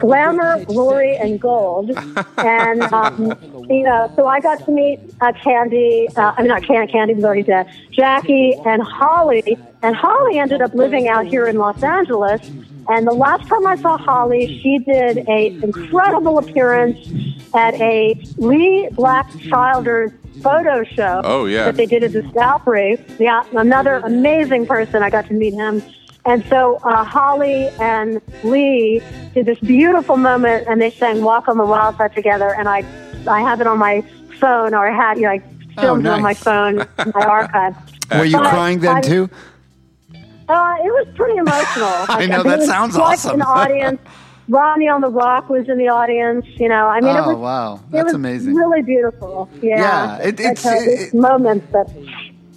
glamour, glory, and gold. and um, you know, so I got to meet uh, Candy. Uh, I mean, not Candy. Candy was already dead. Jackie and Holly, and Holly ended up living out here in Los Angeles. And the last time I saw Holly, she did a incredible appearance at a Leee Black Childers photo show Oh, yeah. that they did at the Gallery. Yeah, another amazing person. I got to meet him. And so uh, Holly and Lee did this beautiful moment, and they sang "Walk on the Wild Side" together. And I, I have it on my phone, or I had, you know, I filmed it on my phone, in my archive. Were you But crying then I- too? Uh, it was pretty emotional. I know, mean, that sounds awesome. An audience. Ronnie on the Rock was in the audience. You know, I mean, it Oh, was wow. it That's was amazing. Really beautiful. Yeah, Yeah, it- it's- Like, uh, it- these moments that.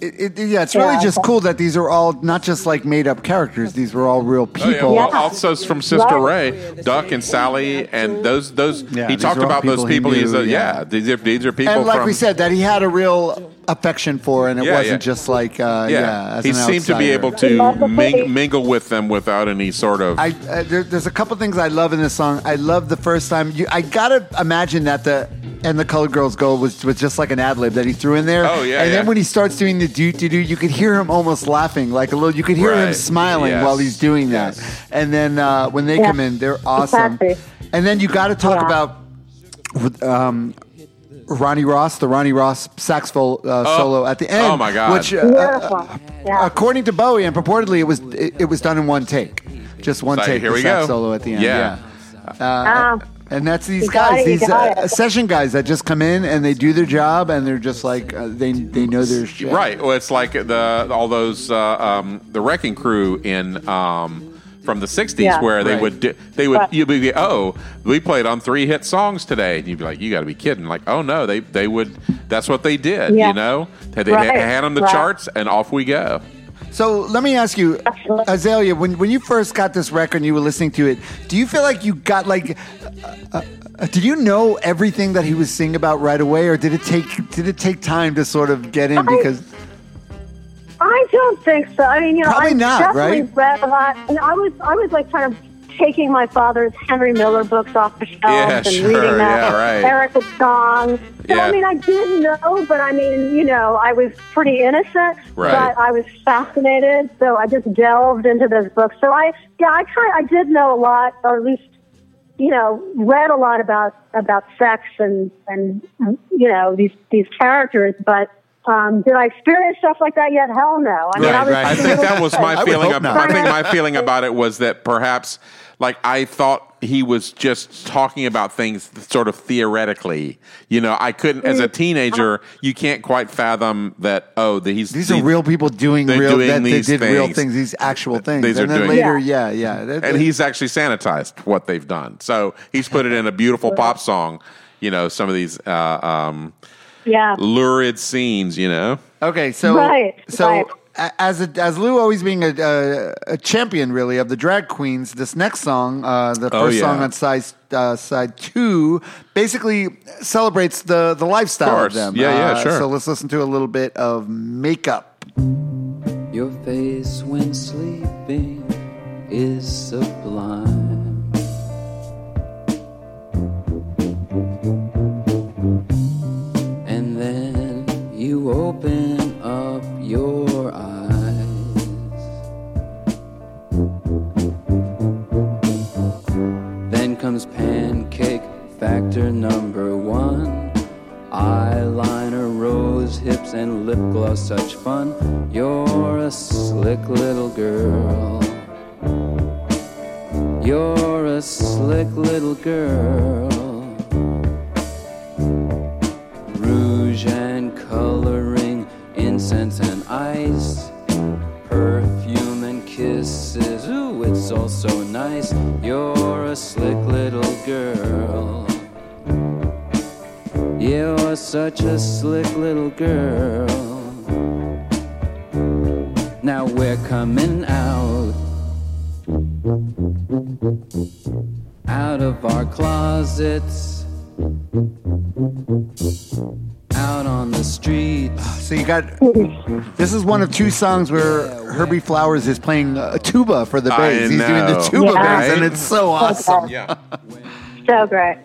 It, it, yeah, it's really Yeah. just cool that these are all not just like made up characters; these were all real Oh, yeah, people. well, Yeah. also from Sister Right. Ray, Duck and Sally, and those those Yeah, he talked are all about those people he people. He's knew, a, yeah. yeah, these are these are people and like from we said, that he had a real affection for, and it Yeah, wasn't yeah. just like uh, yeah. yeah, as he an seemed to be outsider. able to ming, mingle with them without any sort of. I uh, there, there's a couple things I love in this song. I love the first time. You, I gotta imagine that the and the colored girls go was was just like an ad lib that he threw in there. Oh, yeah, And yeah. then when he starts doing the do do do, you could hear him almost laughing, like a little. You could hear him Right. smiling Yes. while he's doing that. Yes. And then uh, when they Yeah. come in, they're awesome. Exactly. And then you got to talk Yeah. about. with, Um, Ronnie Ross, the Ronnie Ross saxophone uh, solo at the end. Oh, my God. Which, uh, Beautiful. Yeah. according to Bowie, and purportedly it was it, it was done in one take, just one So, take. here the we sax go. solo at the end. Yeah. Yeah, Uh, Um, and that's these guys, it, these uh, session guys that just come in and they do their job, and they're just like uh, they they know their shit. Right. Well, it's like the all those uh, um, the wrecking crew in um, from the '60s Yeah. where they Right. would do, they would Right. you'd be oh we played on three hit songs today and you'd be like you got to be kidding like oh no they they would that's what they did Yeah. you know they, they Right. hand them the Right. charts and off we go. So let me ask you, Azalea, when when you first got this record and you were listening to it, do you feel like you got like? Uh, uh, did you know everything that he was singing about right away, or did it take did it take time to sort of get in? I- Because I don't think so. I mean, you know, Probably I not, definitely right? read a lot. And I was, I was like kind of taking my father's Henry Miller books off the shelf Yeah, and sure, reading that. yeah, right. Erica Jong. So Yeah. I mean, I didn't know, but I mean, you know, I was pretty innocent, Right. but I was fascinated. So I just delved into those books. So I, yeah, I kind, I did know a lot, or at least you know, read a lot about about sex and and you know these these characters, but um, did I experience stuff like that yet? Hell no. I mean, I Right, was right. I think that was my I feeling. hope I think my feeling about it was that perhaps, like, I thought he was just talking about things sort of theoretically. You know, I couldn't, as a Mm. teenager, you can't quite fathom that. Oh, the, he's these are real people doing they're real doing that they these did real things. things, these actual things. These and are then doing- later, yeah, yeah. That- and he's actually sanitized what they've done. So he's put it in a beautiful pop song. You know, some of these uh, um, Yeah. lurid scenes. You know, Okay, so Right, so right. as a, as Lou always being a, a, a champion really of the drag queens, this next song, uh, the Oh, first yeah. song on side uh, side two, basically celebrates the the lifestyle of, course. them. Yeah, yeah, Uh, sure. So let's listen to a little bit of makeup. Your face when sleeping is sublime. Open up your eyes. Then comes pancake factor number one. Eyeliner, rose hips, and lip gloss, such fun. You're a slick little girl. You're a slick little girl. Incense and ice. Perfume and kisses, ooh, it's all so nice. You're a slick little girl. You're such a slick little girl. Now we're coming out. Out of our closets. Out on the street. Ah, so you got this is one of two songs where Herbie Flowers is playing a tuba for the I bass. He's doing the know. tuba Yeah. bass, and it's so awesome. Yeah. So great.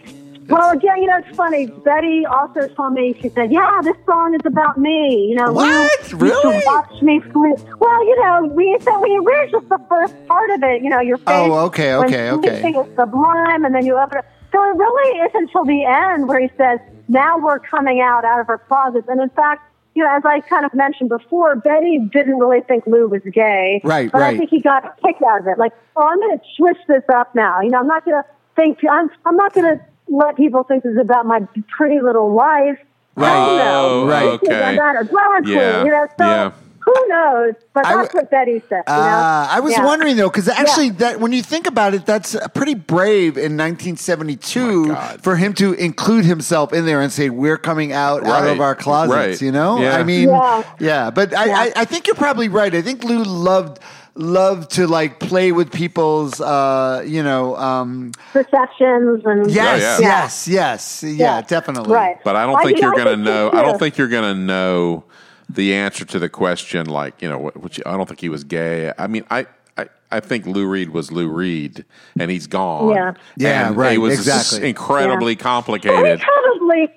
Well, again, you know, it's funny. Betty also told me, she said, yeah, this song is about me. You know, What? you used to Really? watch me flute. Well, you know, we said we were just the first part of it. You know, your oh, face. Oh, okay, when okay, okay. sleeping is sublime, and then you open it. So it really isn't until the end where he says, now we're coming out out of our closets. And in fact, you know, as I kind of mentioned before, Betty didn't really think Lou was gay. Right, but right. I think he got a kick out of it. Like, oh, I'm going to switch this up now. You know, I'm not going to think, I'm, I'm not going to let people think this is about my pretty little life. Right. I know. Oh, oh okay. it's That or drama queen, Yeah, you know, so yeah. Who knows? But I that's w- what Betty said. You know? Uh, I was Yeah. wondering though, because actually, that when you think about it, that's pretty brave in 1972 Oh for him to include himself in there and say we're coming out out of our closets. Right. You know, Yeah. I mean, Yeah. yeah. But I, I, I think you're probably right. I think Lou loved loved to like play with people's, uh, you know, um, Perceptions and yes, yeah. yes, yes, yeah, Yeah. definitely, Right. But I don't I think mean, you're I going to think know. I don't think you're going to know the answer to the question. Like you know, which I don't think he was gay. I mean, I. I, I think Lou Reed was Lou Reed, and he's gone. Yeah. Yeah, and right, It was exactly. incredibly Well, he complicated. probably,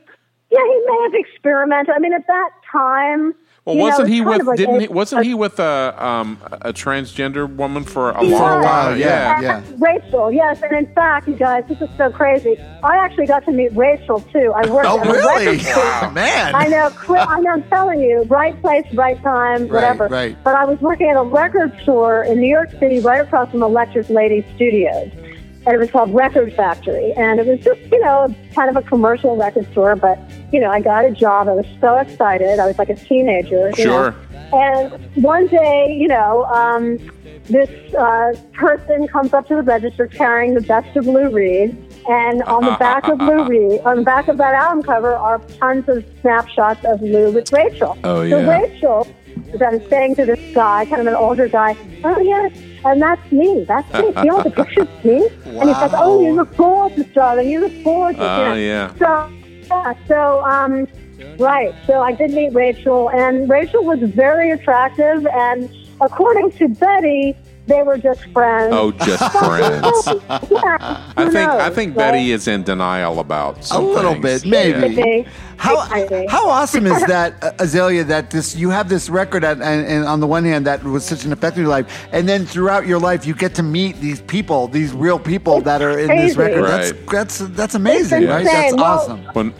yeah, he may have experimented. I mean, at that time, Well, you wasn't it's he with? like didn't a- he? Wasn't he with a um, a transgender woman for a He long was. while? Yeah, Yeah. yeah. Rachel, yes, and in fact, you guys, this is so crazy. I actually got to meet Rachel too. I worked Oh, at a really? record store. Man. I know, I know. I'm telling you, right place, right time, whatever. right. But I was working at a record store in New York City, right across from Electric Lady Studios, and it was called Record Factory, and it was just, you know, kind of a commercial record store. But you know, I got a job. I was so excited. I was like a teenager. you Sure. know. And one day, you know, um, this uh, person comes up to the register carrying the best of Lou Reed, and on the back of Lou Reed, on the back of that album cover, are tons of snapshots of Lou with Rachel. Oh, yeah. So yeah. Rachel then saying to this guy, kind of an older guy, "Oh yes, and that's me. That's me. See all the pictures, me." And he's like, "Oh, you look gorgeous, darling. You look gorgeous." Oh, you know. yeah. So yeah, so um, right. So I did meet Rachel, and Rachel was very attractive, and according to Betty, they were just friends. Oh, just friends. yeah, I who think I think right? Betty is in denial about A some little things. bit, maybe. Could be. How It could be. how awesome is that, uh, Azalea? That this you have this record, at, and, and on the one hand, that was such an effect in your life, and then throughout your life, you get to meet these people, these real people that are in this record. Right. That's that's that's amazing, It's right? That's. Well, awesome. When,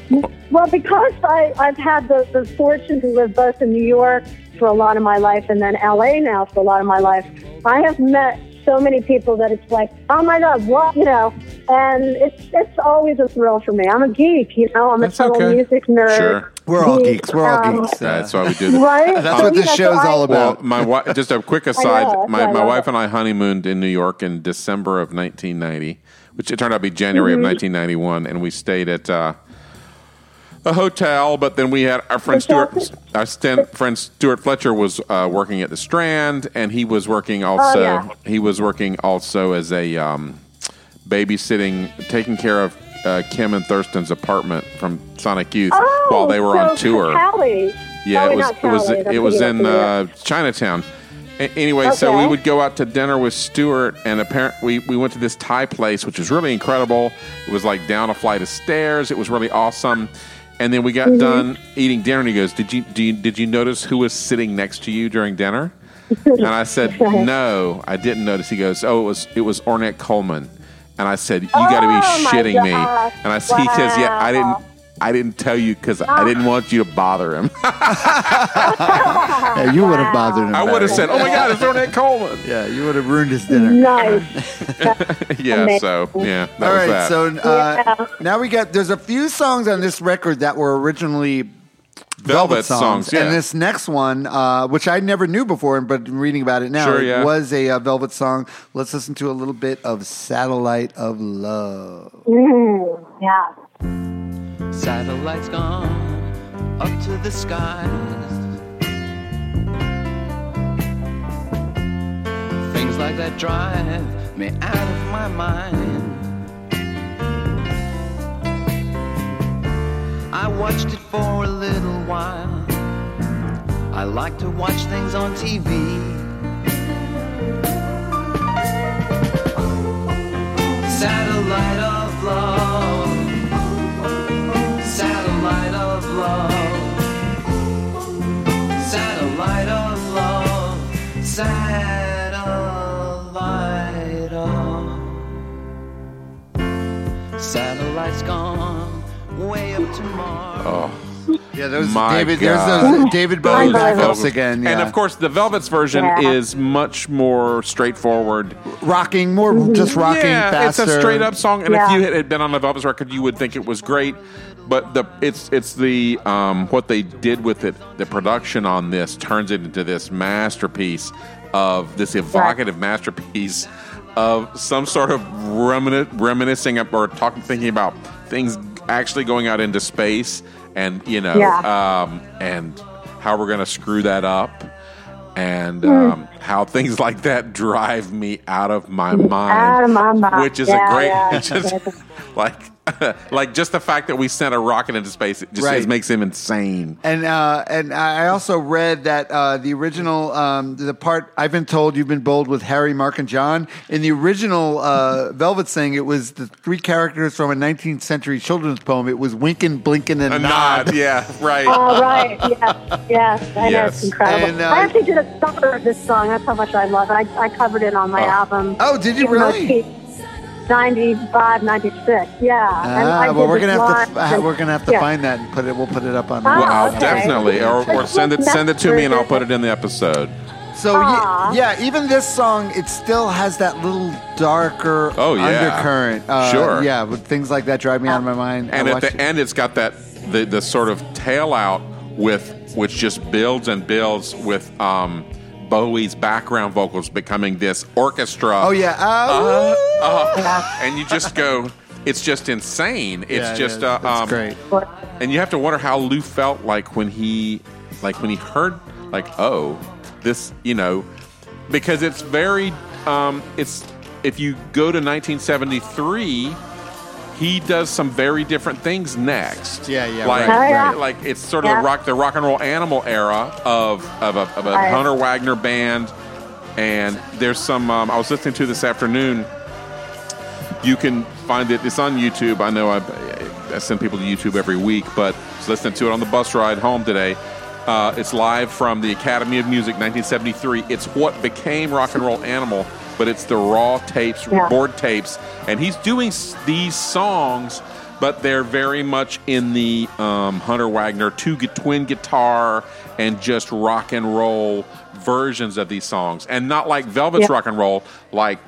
Well, because I, I've had the, the fortune to live both in New York for a lot of my life and then LA now for a lot of my life, I have met so many people that it's like, oh my God, what, you know, and it's it's always a thrill for me. I'm a geek, you know, I'm That's a total okay. music nerd. Sure. We're all Geek, geeks. We're all um, geeks. that's why we do this. Right? That's So, what this know, so show's I- all Well, about. my wife. Just a quick aside. that's my my wife and I honeymooned in New York in December of 1990, which it turned out to be January Mm-hmm. of 1991, and we stayed at uh, a hotel. But then we had our friend Stuart. Our friend Stuart Fletcher was uh, working at the Strand, and he was working also. Oh, yeah. He was working also as a um, babysitting, taking care of uh, Kim and Thurston's apartment from Sonic Youth Oh, while they were so on tour. Cali. Yeah, Oh, it was it was it was in uh, Chinatown. A- anyway, so we would go out to dinner with Stuart, and apparently we, we went to this Thai place, which was really incredible. It was like down a flight of stairs. It was really awesome. And then we got Mm-hmm. done eating dinner, and he goes, "Did you, do you did you notice who was sitting next to you during dinner?" And I said, "No, I didn't notice." He goes, "Oh, it was it was Ornette Coleman." And I said, "You got to be Oh, shitting me!" And I s- he says, "Yeah, I didn't." Wow. I didn't tell you because I didn't want you to bother him. Yeah, you would have bothered him. I would have said, "Oh my God, it's Ornette Coleman." Yeah, you would have ruined his dinner. Nice. yeah. Amazing. So yeah, that All was right, that. so uh, Yeah. now we got. There's a few songs on this record that were originally Velvet songs, yeah. and this next one, uh, which I never knew before, but reading about it now, Sure, it was a uh, Velvet song. Let's listen to a little bit of "Satellite of Love." Mm, yeah. Satellites gone up to the skies. Things like that drive me out of my mind. I watched it for a little while. I like to watch things on TV. Satellite of love. Satellite's gone way up to Mars. Oh. Yeah, those My David. God. There's those David Bowie backups Velvet- again. Yeah. And of course, the Velvet's version Yeah. is much more straightforward. rocking more, just rocking yeah, faster. it's a straight up song. And if you had had been on the Velvet's record, you would think it was great. But the it's it's the um, what they did with it. The production on this turns it into this masterpiece of this evocative masterpiece of some sort of remini- reminiscing or talking, thinking about things actually going out into space, and you know, Yeah. um, and how we're going to screw that up and Hmm. um, how things like that drive me out of my mind. Out of my mind. Which is Yeah, a great, yeah. just like, like just the fact that we sent a rocket into space, it just Right. it makes him insane. And uh, and I also read that uh, the original um, the part I've been told you've been bold with Harry, Mark, and John. In the original uh, Velvet Sing, it was the three characters from a 19th century children's poem. It was Winkin', Blinkin', and A Nod. nod, yeah, right. Oh, right. Yes. Yes. I know. It's incredible. And, uh, I actually did a cover of this song. That's how much I love it. I, I covered it on my Oh. album. Oh, did you Even though really? It's 95, 96. Yeah. And I Ah, well, we're gonna have to live uh, we're gonna have to yeah. find that and put it. We'll put it up on. Ah, well, okay. definitely, or, or send it send it to me, and I'll put it in the episode. So Aw. y- yeah, even this song, it still has that little darker Oh, yeah. undercurrent. Uh, Sure. Yeah, but things like that drive me out of my mind. And I at the it- end, it's got that the the sort of tail out with which just builds and builds with um, Bowie's background vocals becoming this orchestra. Oh yeah. Uh, Uh, and you just go, it's just insane. It's yeah, just is. uh, um, great. and you have to wonder how Lou felt like when he, like when he heard, like, oh, this, you know, because it's very, um, it's if you go to 1973, he does some very different things next. Yeah, yeah, like, right, right. like it's sort of Yeah. the rock, the rock and roll animal era of of a, of a Right. Hunter Wagner band, and there's some. Um, I was listening to this afternoon. You can find it. It's on YouTube. I know I, I send people to YouTube every week, but I was listening to it on the bus ride home today. Uh, it's live from the Academy of Music, 1973. It's what became Rock and Roll Animal, but it's the raw tapes, Yeah. board tapes, and he's doing these songs, but they're very much in the um, Hunter Wagner two gu- twin guitar and just rock and roll versions of these songs, and not like Velvet's Yeah. rock and roll, like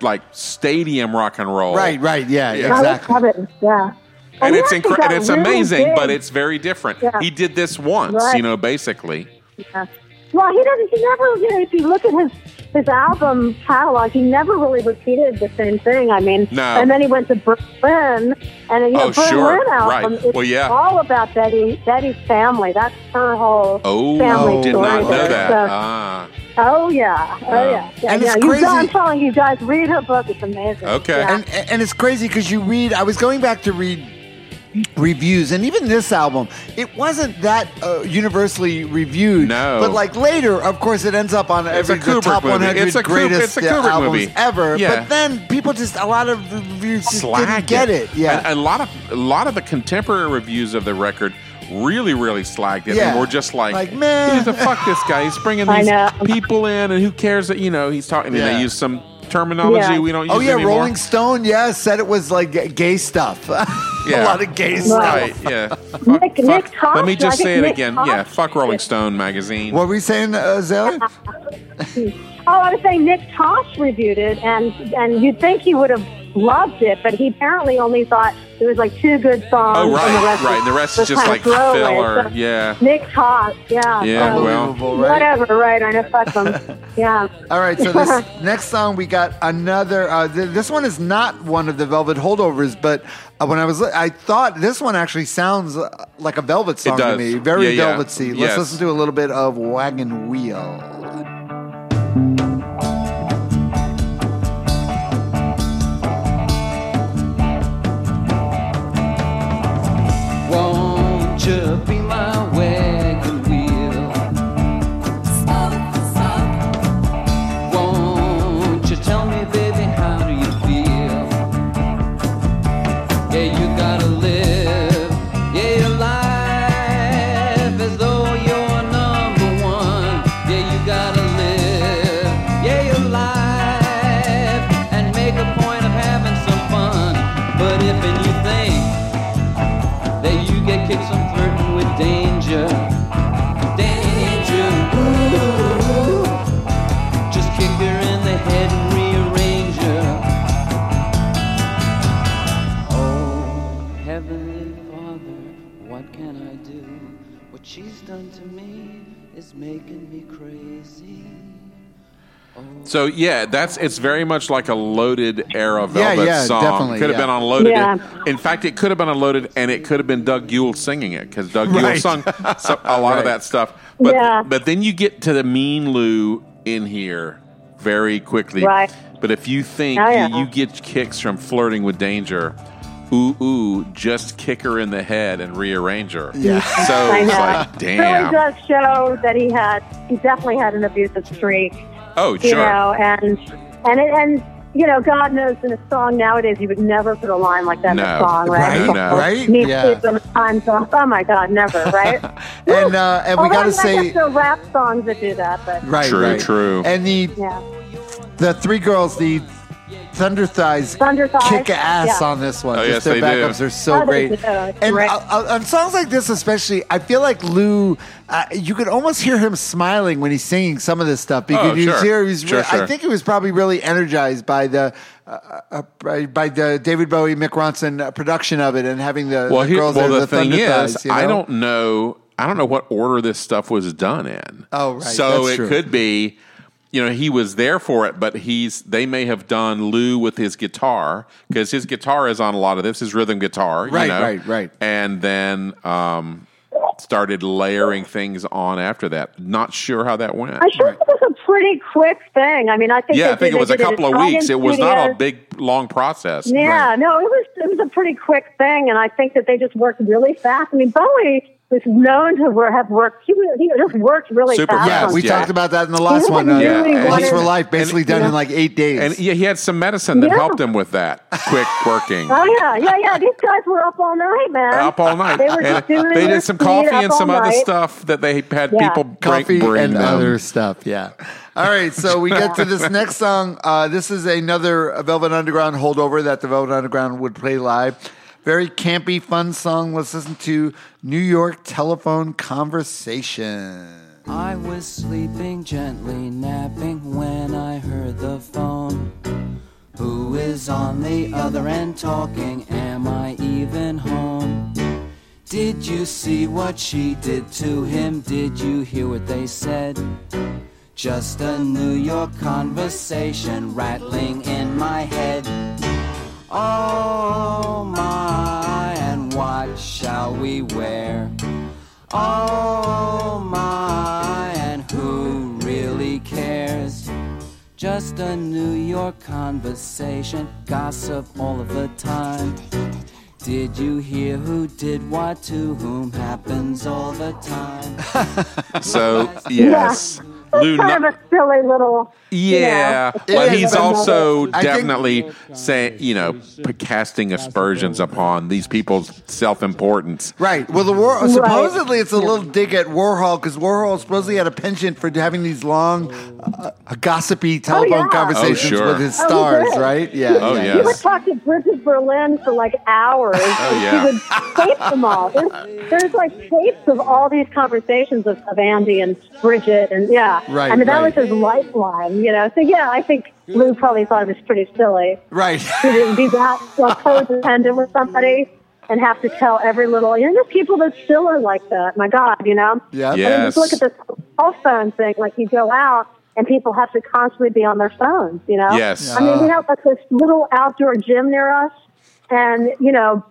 like stadium rock and roll. Right, right, yeah, Yeah. Exactly. Yeah. And he it's incre- and it's really amazing, big. but it's very different. Yeah. He did this once, Right. you know, basically. Yeah. Well, he doesn't. He never. You know, if you look at his his album catalog, he never really repeated the same thing. I mean, No. and then he went to Berlin, and you know, Oh, Berlin sure. album. Right. It's Well, yeah. all about Betty Betty's family. That's her whole Oh, family did story. not know there. that. So- Ah, oh yeah, oh Oh. yeah, yeah. And yeah. it's You crazy- guys- I'm telling you guys, read her book. It's amazing. Okay. Yeah. and and it's crazy because you read. I was going back to read reviews, and even this album, it wasn't that uh, universally reviewed. No. but like later, of course, it ends up on It's every a the Kubrick top movie. 100 It's a Kubrick- greatest it's a uh, Kubrick albums movie. ever. Yeah. But then people just a lot of reviews just slag didn't get it. Yeah, And a lot of a lot of the contemporary reviews of the record really, really slagged it. Yeah. And we're just like, Like, man. who the fuck this guy? He's bringing these people in, and who cares that you know he's talking? And they use some terminology Yeah. we don't use Oh yeah, anymore. Rolling Stone, yeah, said it was like gay stuff. Yeah. a lot of gay stuff. Right? Yeah. Nick- Fuck- Nick Tosches, Let me just say it Nick again. Tosh- Yeah. Fuck Rolling Stone magazine. What were we saying, uh, Azalea? Oh, I was saying Nick Tosches reviewed it, and and you'd think he would have loved it, but he apparently only thought there was like two good songs. Oh and the right, rest right. And the rest is just like of filler. So Yeah. Nick Tosches, yeah. Yeah, so well. Unbelievable, right? whatever, right? I know, fuck them. yeah. All right, so this next song we got another. Uh, th- this one is not one of the Velvet holdovers, but uh, when I was, I thought this one actually sounds uh, like a Velvet song to me, very Yeah, yeah. Velvety. Let's Yes. listen to a little bit of Wagon Wheel. Won't So yeah, that's it's very much like a loaded era Velvet yeah, song. definitely, Could have yeah. been on loaded. Yeah. In fact, it could have been on loaded, and it could have been Doug Yule singing it because Doug Yule Right. sung so, a lot Right. of that stuff. But Yeah. but then you get to the Mean Lou in here very quickly. Right. But if you think Oh, yeah. you, you get kicks from flirting with danger. Ooh, ooh, just kick her in the head and rearrange her. Yeah. So it's know. like, It damn. really does show that he had, he definitely had an abusive streak, Oh, you sure. know, and, and, it, and, you know, God knows in a song nowadays you would never put a line like that in a song, right? Right, no. right? Me Yeah. sleep when the time's off. Oh my God, never, right? And uh, and we got to I mean, I say, guess there are rap songs that do that, but right, True, right. true. And the yeah. the three girls, the Thunderthighs, Thunder Thighs, kick ass yeah. on this one. Oh, yes, their they do. backups are so Oh, great. And great. uh, on songs like this, especially, I feel like Lou. Uh, you could almost hear him smiling when he's singing some of this stuff because Oh, you sure. hear he's. Sure, re- I think he was probably really energized by the. Uh, uh, by, by the David Bowie, Mick Ronson uh, production of it, and having the, well, the here, girls well, there, the, the thing Thunder is, Thighs, you I don't know. I don't know what order this stuff was done in. Oh, right. So That's it true. could be, you know, he was there for it, but he's. They may have done Lou with his guitar because his guitar is on a lot of this. His rhythm guitar, you Right, know? right, right. And then um, started layering things on after that. Not sure how that went. I sure it was a pretty quick thing. I mean, I think yeah, I think did- it was a couple of weeks. It was not a big long process. Yeah, Right. no, it was it was a pretty quick thing, and I think that they just worked really fast. I mean, Bowie was known to wor- have worked. He, was- he just worked really Super fast. Yeah, we yeah. talked about that in the last He one. Uh, really Yeah, Just wanted- for Life, basically and- done Yeah. in like eight days. And yeah, he had some medicine that Yeah. helped him with that quick working. Oh yeah, yeah, yeah. These guys were up all night, man. up all night. They were just doing they did some coffee and some other night. stuff that they had Yeah. people bring, coffee bring and them. other stuff. Yeah. All right, so we get to this next song. Uh, this is another Velvet Underground holdover that the Velvet Underground would play live. Very campy, fun song. Let's listen to New York Telephone Conversation. I was sleeping gently, napping when I heard the phone. Who is on the other end talking? Am I even home? Did you see what she did to him? Did you hear what they said? Just a New York conversation rattling in my head. Oh my, and what shall we wear? Oh my, and who really cares? Just a New York conversation, gossip all of the time. Did you hear who did what to whom happens all the time? So yes, Lou. kind no- of a silly little. Yeah, you know, but he's also definitely saying, you know, casting aspersions upon these people's self-importance. Right. Well, the War supposedly it's a little dig at Warhol because Warhol supposedly had a penchant for having these long, uh, gossipy telephone yeah. conversations Oh, sure. with his Oh, stars. did. right? Yeah. Oh, yeah, yeah. He would talk to Brigid Berlin for like hours. Oh, yeah. He would tape them all. There's, there's like tapes of all these conversations of, of Andy and Brigid, and yeah. Right, I mean, that right. was his lifeline, you know. So yeah, I think Lou probably thought it was pretty silly Right. to be that uh, codependent with somebody and have to tell every little. You know, there's people that still are like that. My God, you know. Yeah. I mean, just look at this cell phone thing. Like you go out and people have to constantly be on their phones. You know. Yes. I mean, we have like this little outdoor gym near us, and you know,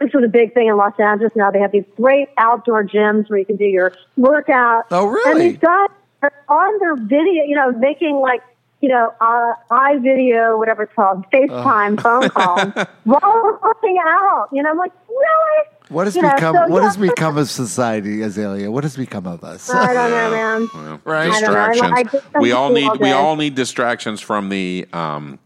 this was a big thing in Los Angeles. Now they have these great outdoor gyms where you can do your workout. Oh, really? And these guys are on their video, you know, making like. You know, uh, video, whatever it's called, FaceTime phone call, while we're working out. You know, I'm like, really? What has you know, become? so, what yeah, has become of society, Azalea? What has become of us? I don't know, man. Well, Right. I don't know. I- Distractions. I we all all need we all need distractions from the um,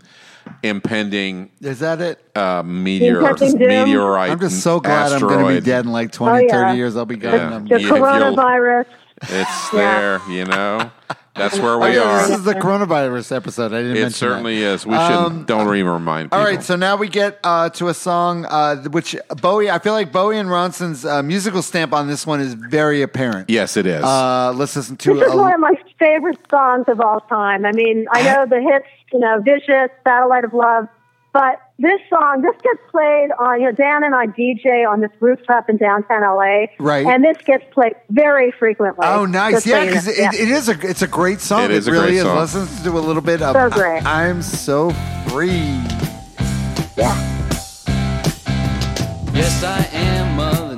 impending Is that it? uh, meteor impending meteorite. I'm just so glad I'm going to be dead in like 20, Oh, yeah. 30 years. I'll be gone. Yeah. I'm- The Yeah, coronavirus. It's Yeah. there, you know. That's where Oh, we yeah, are. This is the coronavirus episode. I didn't mention It certainly that. is. We should Um, don't even remind people. All right, so now we get uh, to a song uh, which Bowie. I feel like Bowie and Ronson's uh, musical stamp on this one is very apparent. yes, it is. Uh, let's listen to This is a, one of my favorite songs of all time. I mean, I know the hits, you know, Vicious, Satellite of Love, but this song, this gets played on, you know, Dan and I DJ on this rooftop in downtown LA. Right. And this gets played very frequently. Oh, nice! Just so Yeah, you because know. it, Yeah. it is a it's a great song. It is a really great is. song. Listen to a little bit of So great. I, am so free. Yeah. Yes, I am Mother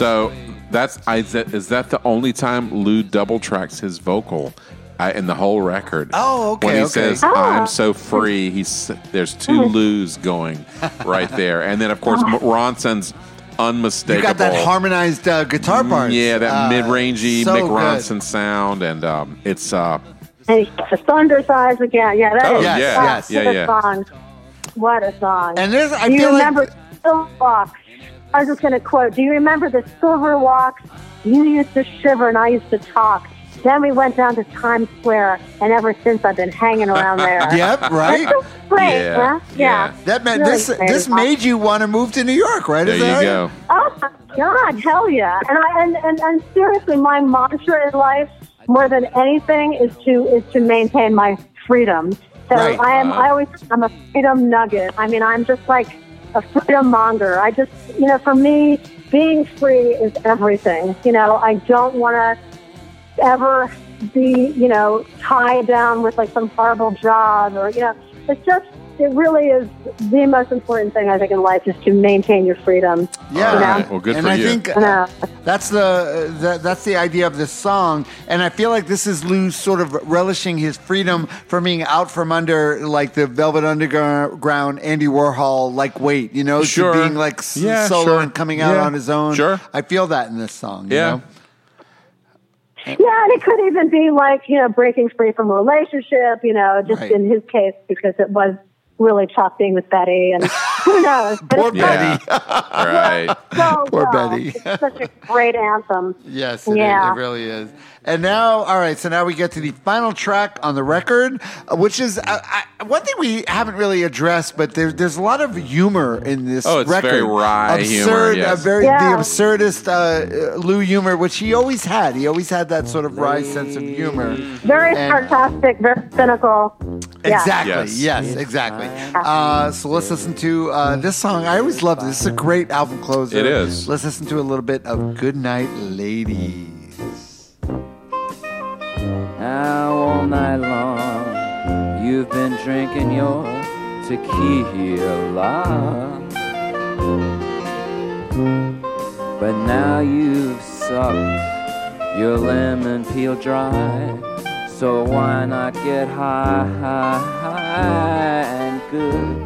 So that's I, is that- is that the only time Lou double tracks his vocal I, in the whole record? Oh, okay, When he okay. says Oh. "I'm so free," he's there's two Lou's going right there, and then of course Ronson's unmistakable. You got that harmonized uh, guitar part. Yeah, that Uh, mid-rangey so Mick good. Ronson sound, and um, it's uh, And the Thunderthighs again. Yeah, that Oh, is yeah, yes, yeah, a yeah. song. What a song. And there's I do you feel remember like Silver Walks? I was just going to quote. Do you remember the Silver Walks? You used to shiver and I used to talk. Then we went down to Times Square, and ever since I've been hanging around there. Yep, right. That's so great, Yeah, huh? yeah. that meant Really this great. this made you want to move to New York, right? there you Azalea? go. Oh my God, hell yeah! And I and, and, and seriously, my mantra in life, more than anything, is to is to maintain my freedom. So Right. I am. I uh-huh. always. I'm a freedom nugget. I mean, I'm just like a freedom monger. I just, you know, for me, being free is everything. You know, I don't want to ever be, you know, tied down with like some horrible job or, you know, it's just, it really is the most important thing I think in life is to maintain your freedom. Yeah. You know? Alright, well, good and for I you. think I know. that's the that, that's the idea of this song, and I feel like this is Lou sort of relishing his freedom from being out from under like the Velvet Underground, Andy Warhol like weight, you know, Sure. to being like Yeah, solo sure. and coming out Yeah. on his own. Sure. I feel that in this song. you Yeah. know? Yeah, and it could even be like, you know, breaking free from a relationship, you know, just Right. in his case, because it was really tough being with Betty and who knows. Poor Betty. Yeah. right. so Poor well. Betty. It's such a great anthem. Yes, it, Yeah. it really is. And now, all right, so now we get to the final track on the record, uh, which is uh, I, one thing we haven't really addressed, but there, there's a lot of humor in this Oh, it's record. very wry Absurd, humor, yes. uh, very Yeah. the absurdist uh, uh, Lou humor, which he always had. He always had that sort of wry sense of humor. Very And- sarcastic, very cynical. Yeah. Exactly. Yes. Yes, exactly. Uh, so let's listen to uh, this song. I always love this. This is a great album closer. It is. Let's listen to a little bit of Good Night, Ladies. Now all night long you've been drinking your tequila. But now you've sucked your lemon peel dry. So why not get high, high, high and good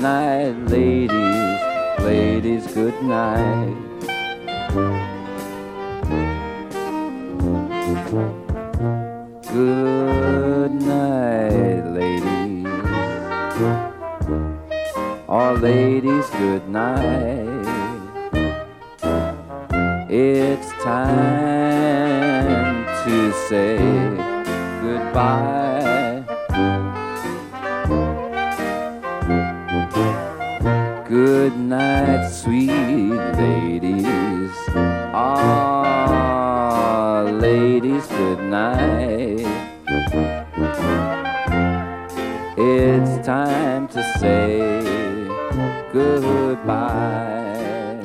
night, ladies, ladies, good night. Good night, ladies. All ladies, good night. It's time to say goodbye. Good night, sweet ladies. Ah, night. It's time to say goodbye.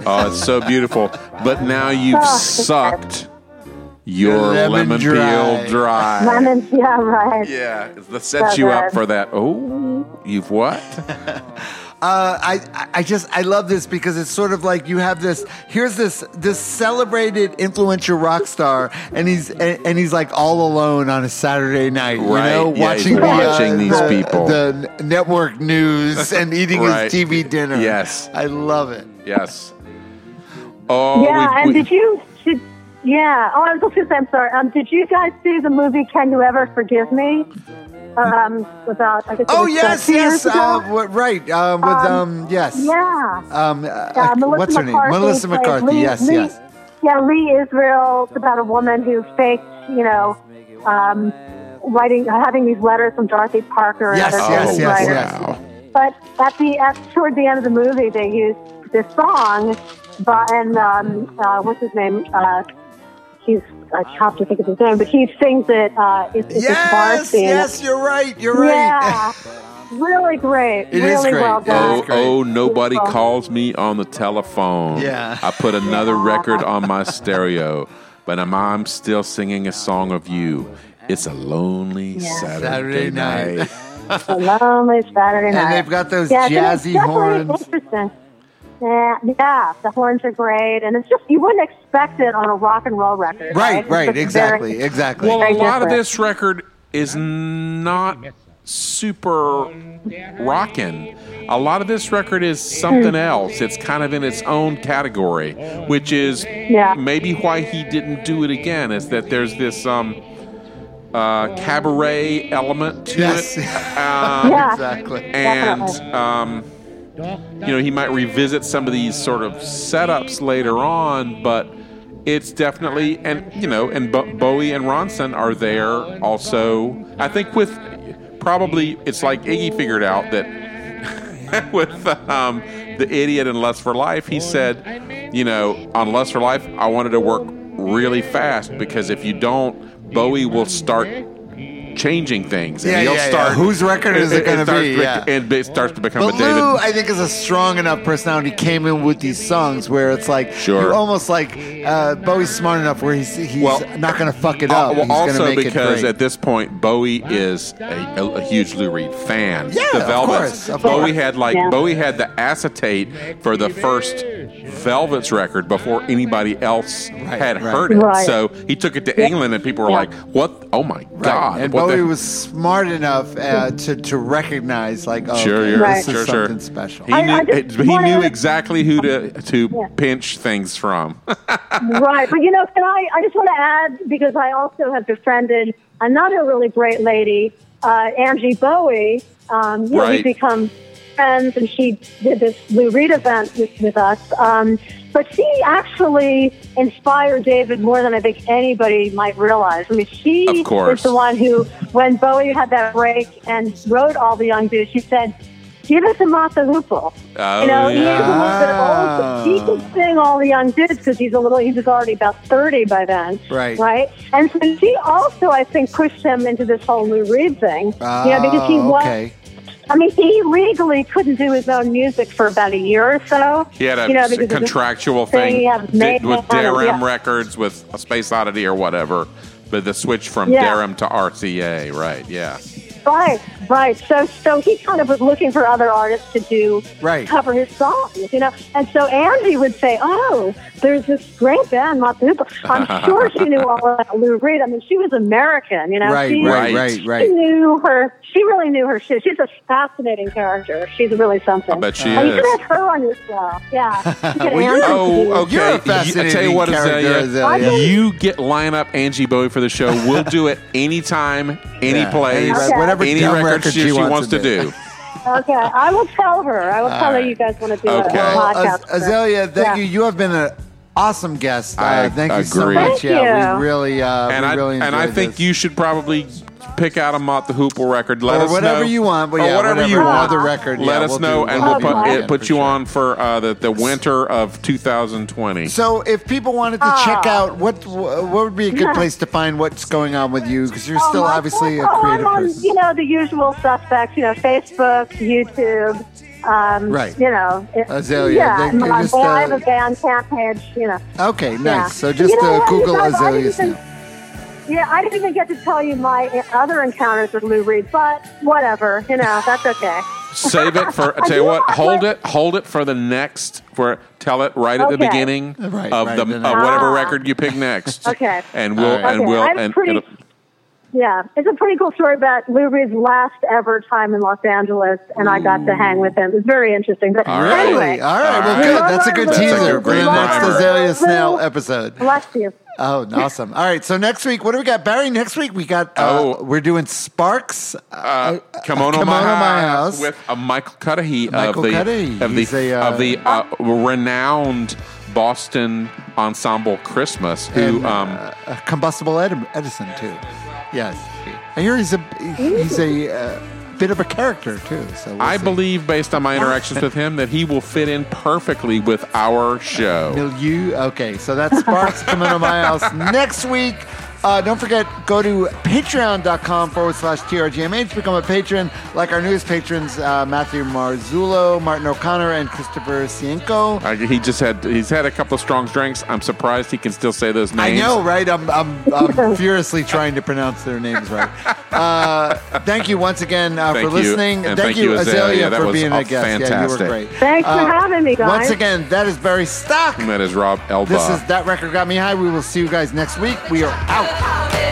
Oh, it's so beautiful. But now you've Oh, sucked your Lemon lemon, dry. peel dry. Lemons, yeah, right. Yeah, that sets So you up for that. Oh, you've what? Uh, I I just I love this because it's sort of like you have this here's this this celebrated influential rock star and he's and, and he's like all alone on a Saturday night, you Right, know, yeah, he's watching the, uh, watching these the- people. the network news and eating Right. his TV dinner. Yes. I love it. Yes. Oh, yeah, we've- and we- did you? Did, yeah. Oh, I was going to say, I'm sorry. Um, did you guys see the movie Can You Ever Forgive Me? Um, about I guess. Oh uh, yes, yes, uh, right. Um, with um, yes. yeah. Um, uh, Uh, Melissa what's her McCarthy name? Melissa McCarthy. Lee- yes, Lee- yes. Yeah, Lee Israel. It's about a woman who faked, you know, um, writing, having these letters from Dorothy Parker and Yes, other yes, yes, writers. yes. wow. But at the at toward the end of the movie, they used this song, but and um, uh, what's his name? Uh, he's I have to think of his name, but he sings it. Uh, it's, it's this bar Yes, scene. yes, you're right. You're right. Yeah, really great. It is really great. well done. Oh, oh, nobody Beautiful. calls me on the telephone. Yeah. I put another record on my stereo, but I'm, I'm still singing a song of you. It's a lonely Saturday, Saturday night. night. A lonely Saturday night. And they've got those yeah, jazzy horns. Interesting. Yeah, yeah, the horns are great, and it's just you wouldn't expect it on a rock and roll record. Right, It's right, exactly, very- exactly. Well, a Very lot of this record is not super rockin'. A lot of this record is something else. It's kind of in its own category, which is Yeah. maybe why he didn't do it again. Is that there's this um, uh, cabaret element to Yes. it, um, Yeah. exactly. and um, you know he might revisit some of these sort of setups later on, but it's definitely and you know and Bo- Bowie and Ronson are there also. I think with probably it's like Iggy figured out that with um, the idiot and Lust for Life, he said, you know, on Lust for Life, I wanted to work really fast because if you don't, Bowie will start changing things, and Yeah, he'll yeah, yeah. start. Whose record is it gonna be? to bec- Yeah. and it starts to become But a David. Lou, I think, is a strong enough personality. Came in with these songs where it's like Sure. you're almost like uh, Bowie's smart enough where he's he's Well, not going to fuck it Uh, up. well, he's also make it because great. at this point Bowie is a, a, a huge Lou Reed fan. Yeah, the of course, of Bowie course. had like Yeah. Bowie had the acetate for the first Velvets record before anybody else had right. heard it. Right. So he took it to England, and people were Yeah. like, "What? Oh my Right. god!" and what Bowie was smart enough uh, to to recognize like, oh, Sure, okay, yeah, this Right. is sure, sure. something special. He I- knew I just he wanna- knew exactly who to to Yeah. pinch things from. right. But you know, can I? I just want to add because I also have befriended another really great lady, uh, Angie Bowie. Um, you know, Right. we've become friends, and she did this Lou Reed event with, with us. Um, but she actually inspired David more than I think anybody might realize. I mean, she is the one who, when Bowie had that break and wrote all the young dudes, she said. Give us a Mott the Hoople. Oh, you know, he is a yeah. little bit old, he could sing all the young dudes because he's a little, he was already about 30 by then. Right. Right. And so she also, I think, pushed him into this whole Lou Reed thing. you know, because he ah, was, okay. I mean, he legally couldn't do his own music for about a year or so. He had a you know, s- because of this contractual thing thing did- with Deram yeah. Records, with a Space Oddity or whatever. But the switch from Yeah. Deram to RCA, right? Yeah. Right, right. So, so he kind of was looking for other artists to do Right. cover his songs, you know. And so Angie would say, "Oh, there's this great band, Matupa." I'm sure she knew all about Lou Reed. I mean, she was American, you know. Right, she, right, Right. right, She knew her. She really knew her shit. She's a fascinating character. She's really something. I bet she you is. could have her on your show. Yeah. You Well, you're- Oh, okay. You're a You- I tell fascinating you what, character, Azalea, Azalea. you get line up Angie Bowie for the show. We'll do it anytime, any Yeah, place, any- Okay. Whatever any dumb record record she, she she wants wants to to do. do. Okay, I will tell her. I will tell her you guys want to do Okay. a Well, podcast. Az- Azalea, thank Yeah. you. You have been an awesome guest. Uh, I thank you so much. Thank yeah, you. we really, uh, And we I really and I think this. you should probably pick out a Mott the Hoople record. Let Or us whatever know. you want, but or yeah, whatever, whatever you want. other record, Let yeah, us we'll know, do- and we'll we'll put it, put you sure. on for uh, the the winter of 2020. So, if people wanted to check Oh. out what what would be a good place to find what's going on with you because you're Oh, still my obviously a creative oh, I'm on, person. You know, the usual suspects, you know, Facebook, YouTube. Um, Right. You know. it- Azalea, Yeah. they- they my- just, I have uh, a Bandcamp page, you know. Okay, nice. Yeah. So just You know uh, Google you guys, Azalea didn't even- Snail. Yeah, I didn't even get to tell you my other encounters with Lou Reed, but whatever, you know, that's okay. Save it for. I tell you what. Hold it. Hold it for the next. For tell it right at the Okay. beginning Right, of right, the the of next- whatever Ah. record you pick next. Okay. And we'll All right. and Okay, we'll I'm and pretty- it'll- Yeah, it's a pretty cool story about Lou Reed's last ever time in Los Angeles, and I got to hang with him. It's very interesting. But All right. anyway, Really? All right. All Well, right. good. That's a good That's a teaser good for the next primer. Azalea Snail episode. bless you. Oh, awesome. All right. So next week, what do we got? Barry, next week we got, uh, Oh. we're doing Sparks. uh, Kimono, Kimono My, My House House. with a Michael Cudahy Michael of the Cudahy. of the a, uh, of the uh, renowned Boston ensemble Christmas. Who and, um, uh, Combustible Ed- Edison, too. Yes. I hear he's a, he's a uh, bit of a character, too. So we'll I see. believe, based on my interactions with him, that he will fit in perfectly with our show. Milieu. Okay, so that's Sparks coming to my house next week. Uh, don't forget, go to patreon.com forward slash TRGMH. Become a patron, like our newest patrons, uh, Matthew Marzullo, Martin O'Connor, and Christopher Cienko. Uh, he just had he's had a couple of strong drinks. I'm surprised he can still say those names. I names. know, right? I'm, I'm, I'm furiously trying to pronounce their names right. Uh, thank you once again uh, for you. listening. And thank thank you, Azalea. Azalea, That for being a guest. Yeah, you were fantastic. great. Thanks for Uh, having me, guys. Once again, that is Barry Stock. That is Rob Elba. This is That Record Got Me High. We will see you guys next week. We are out. Hallelujah.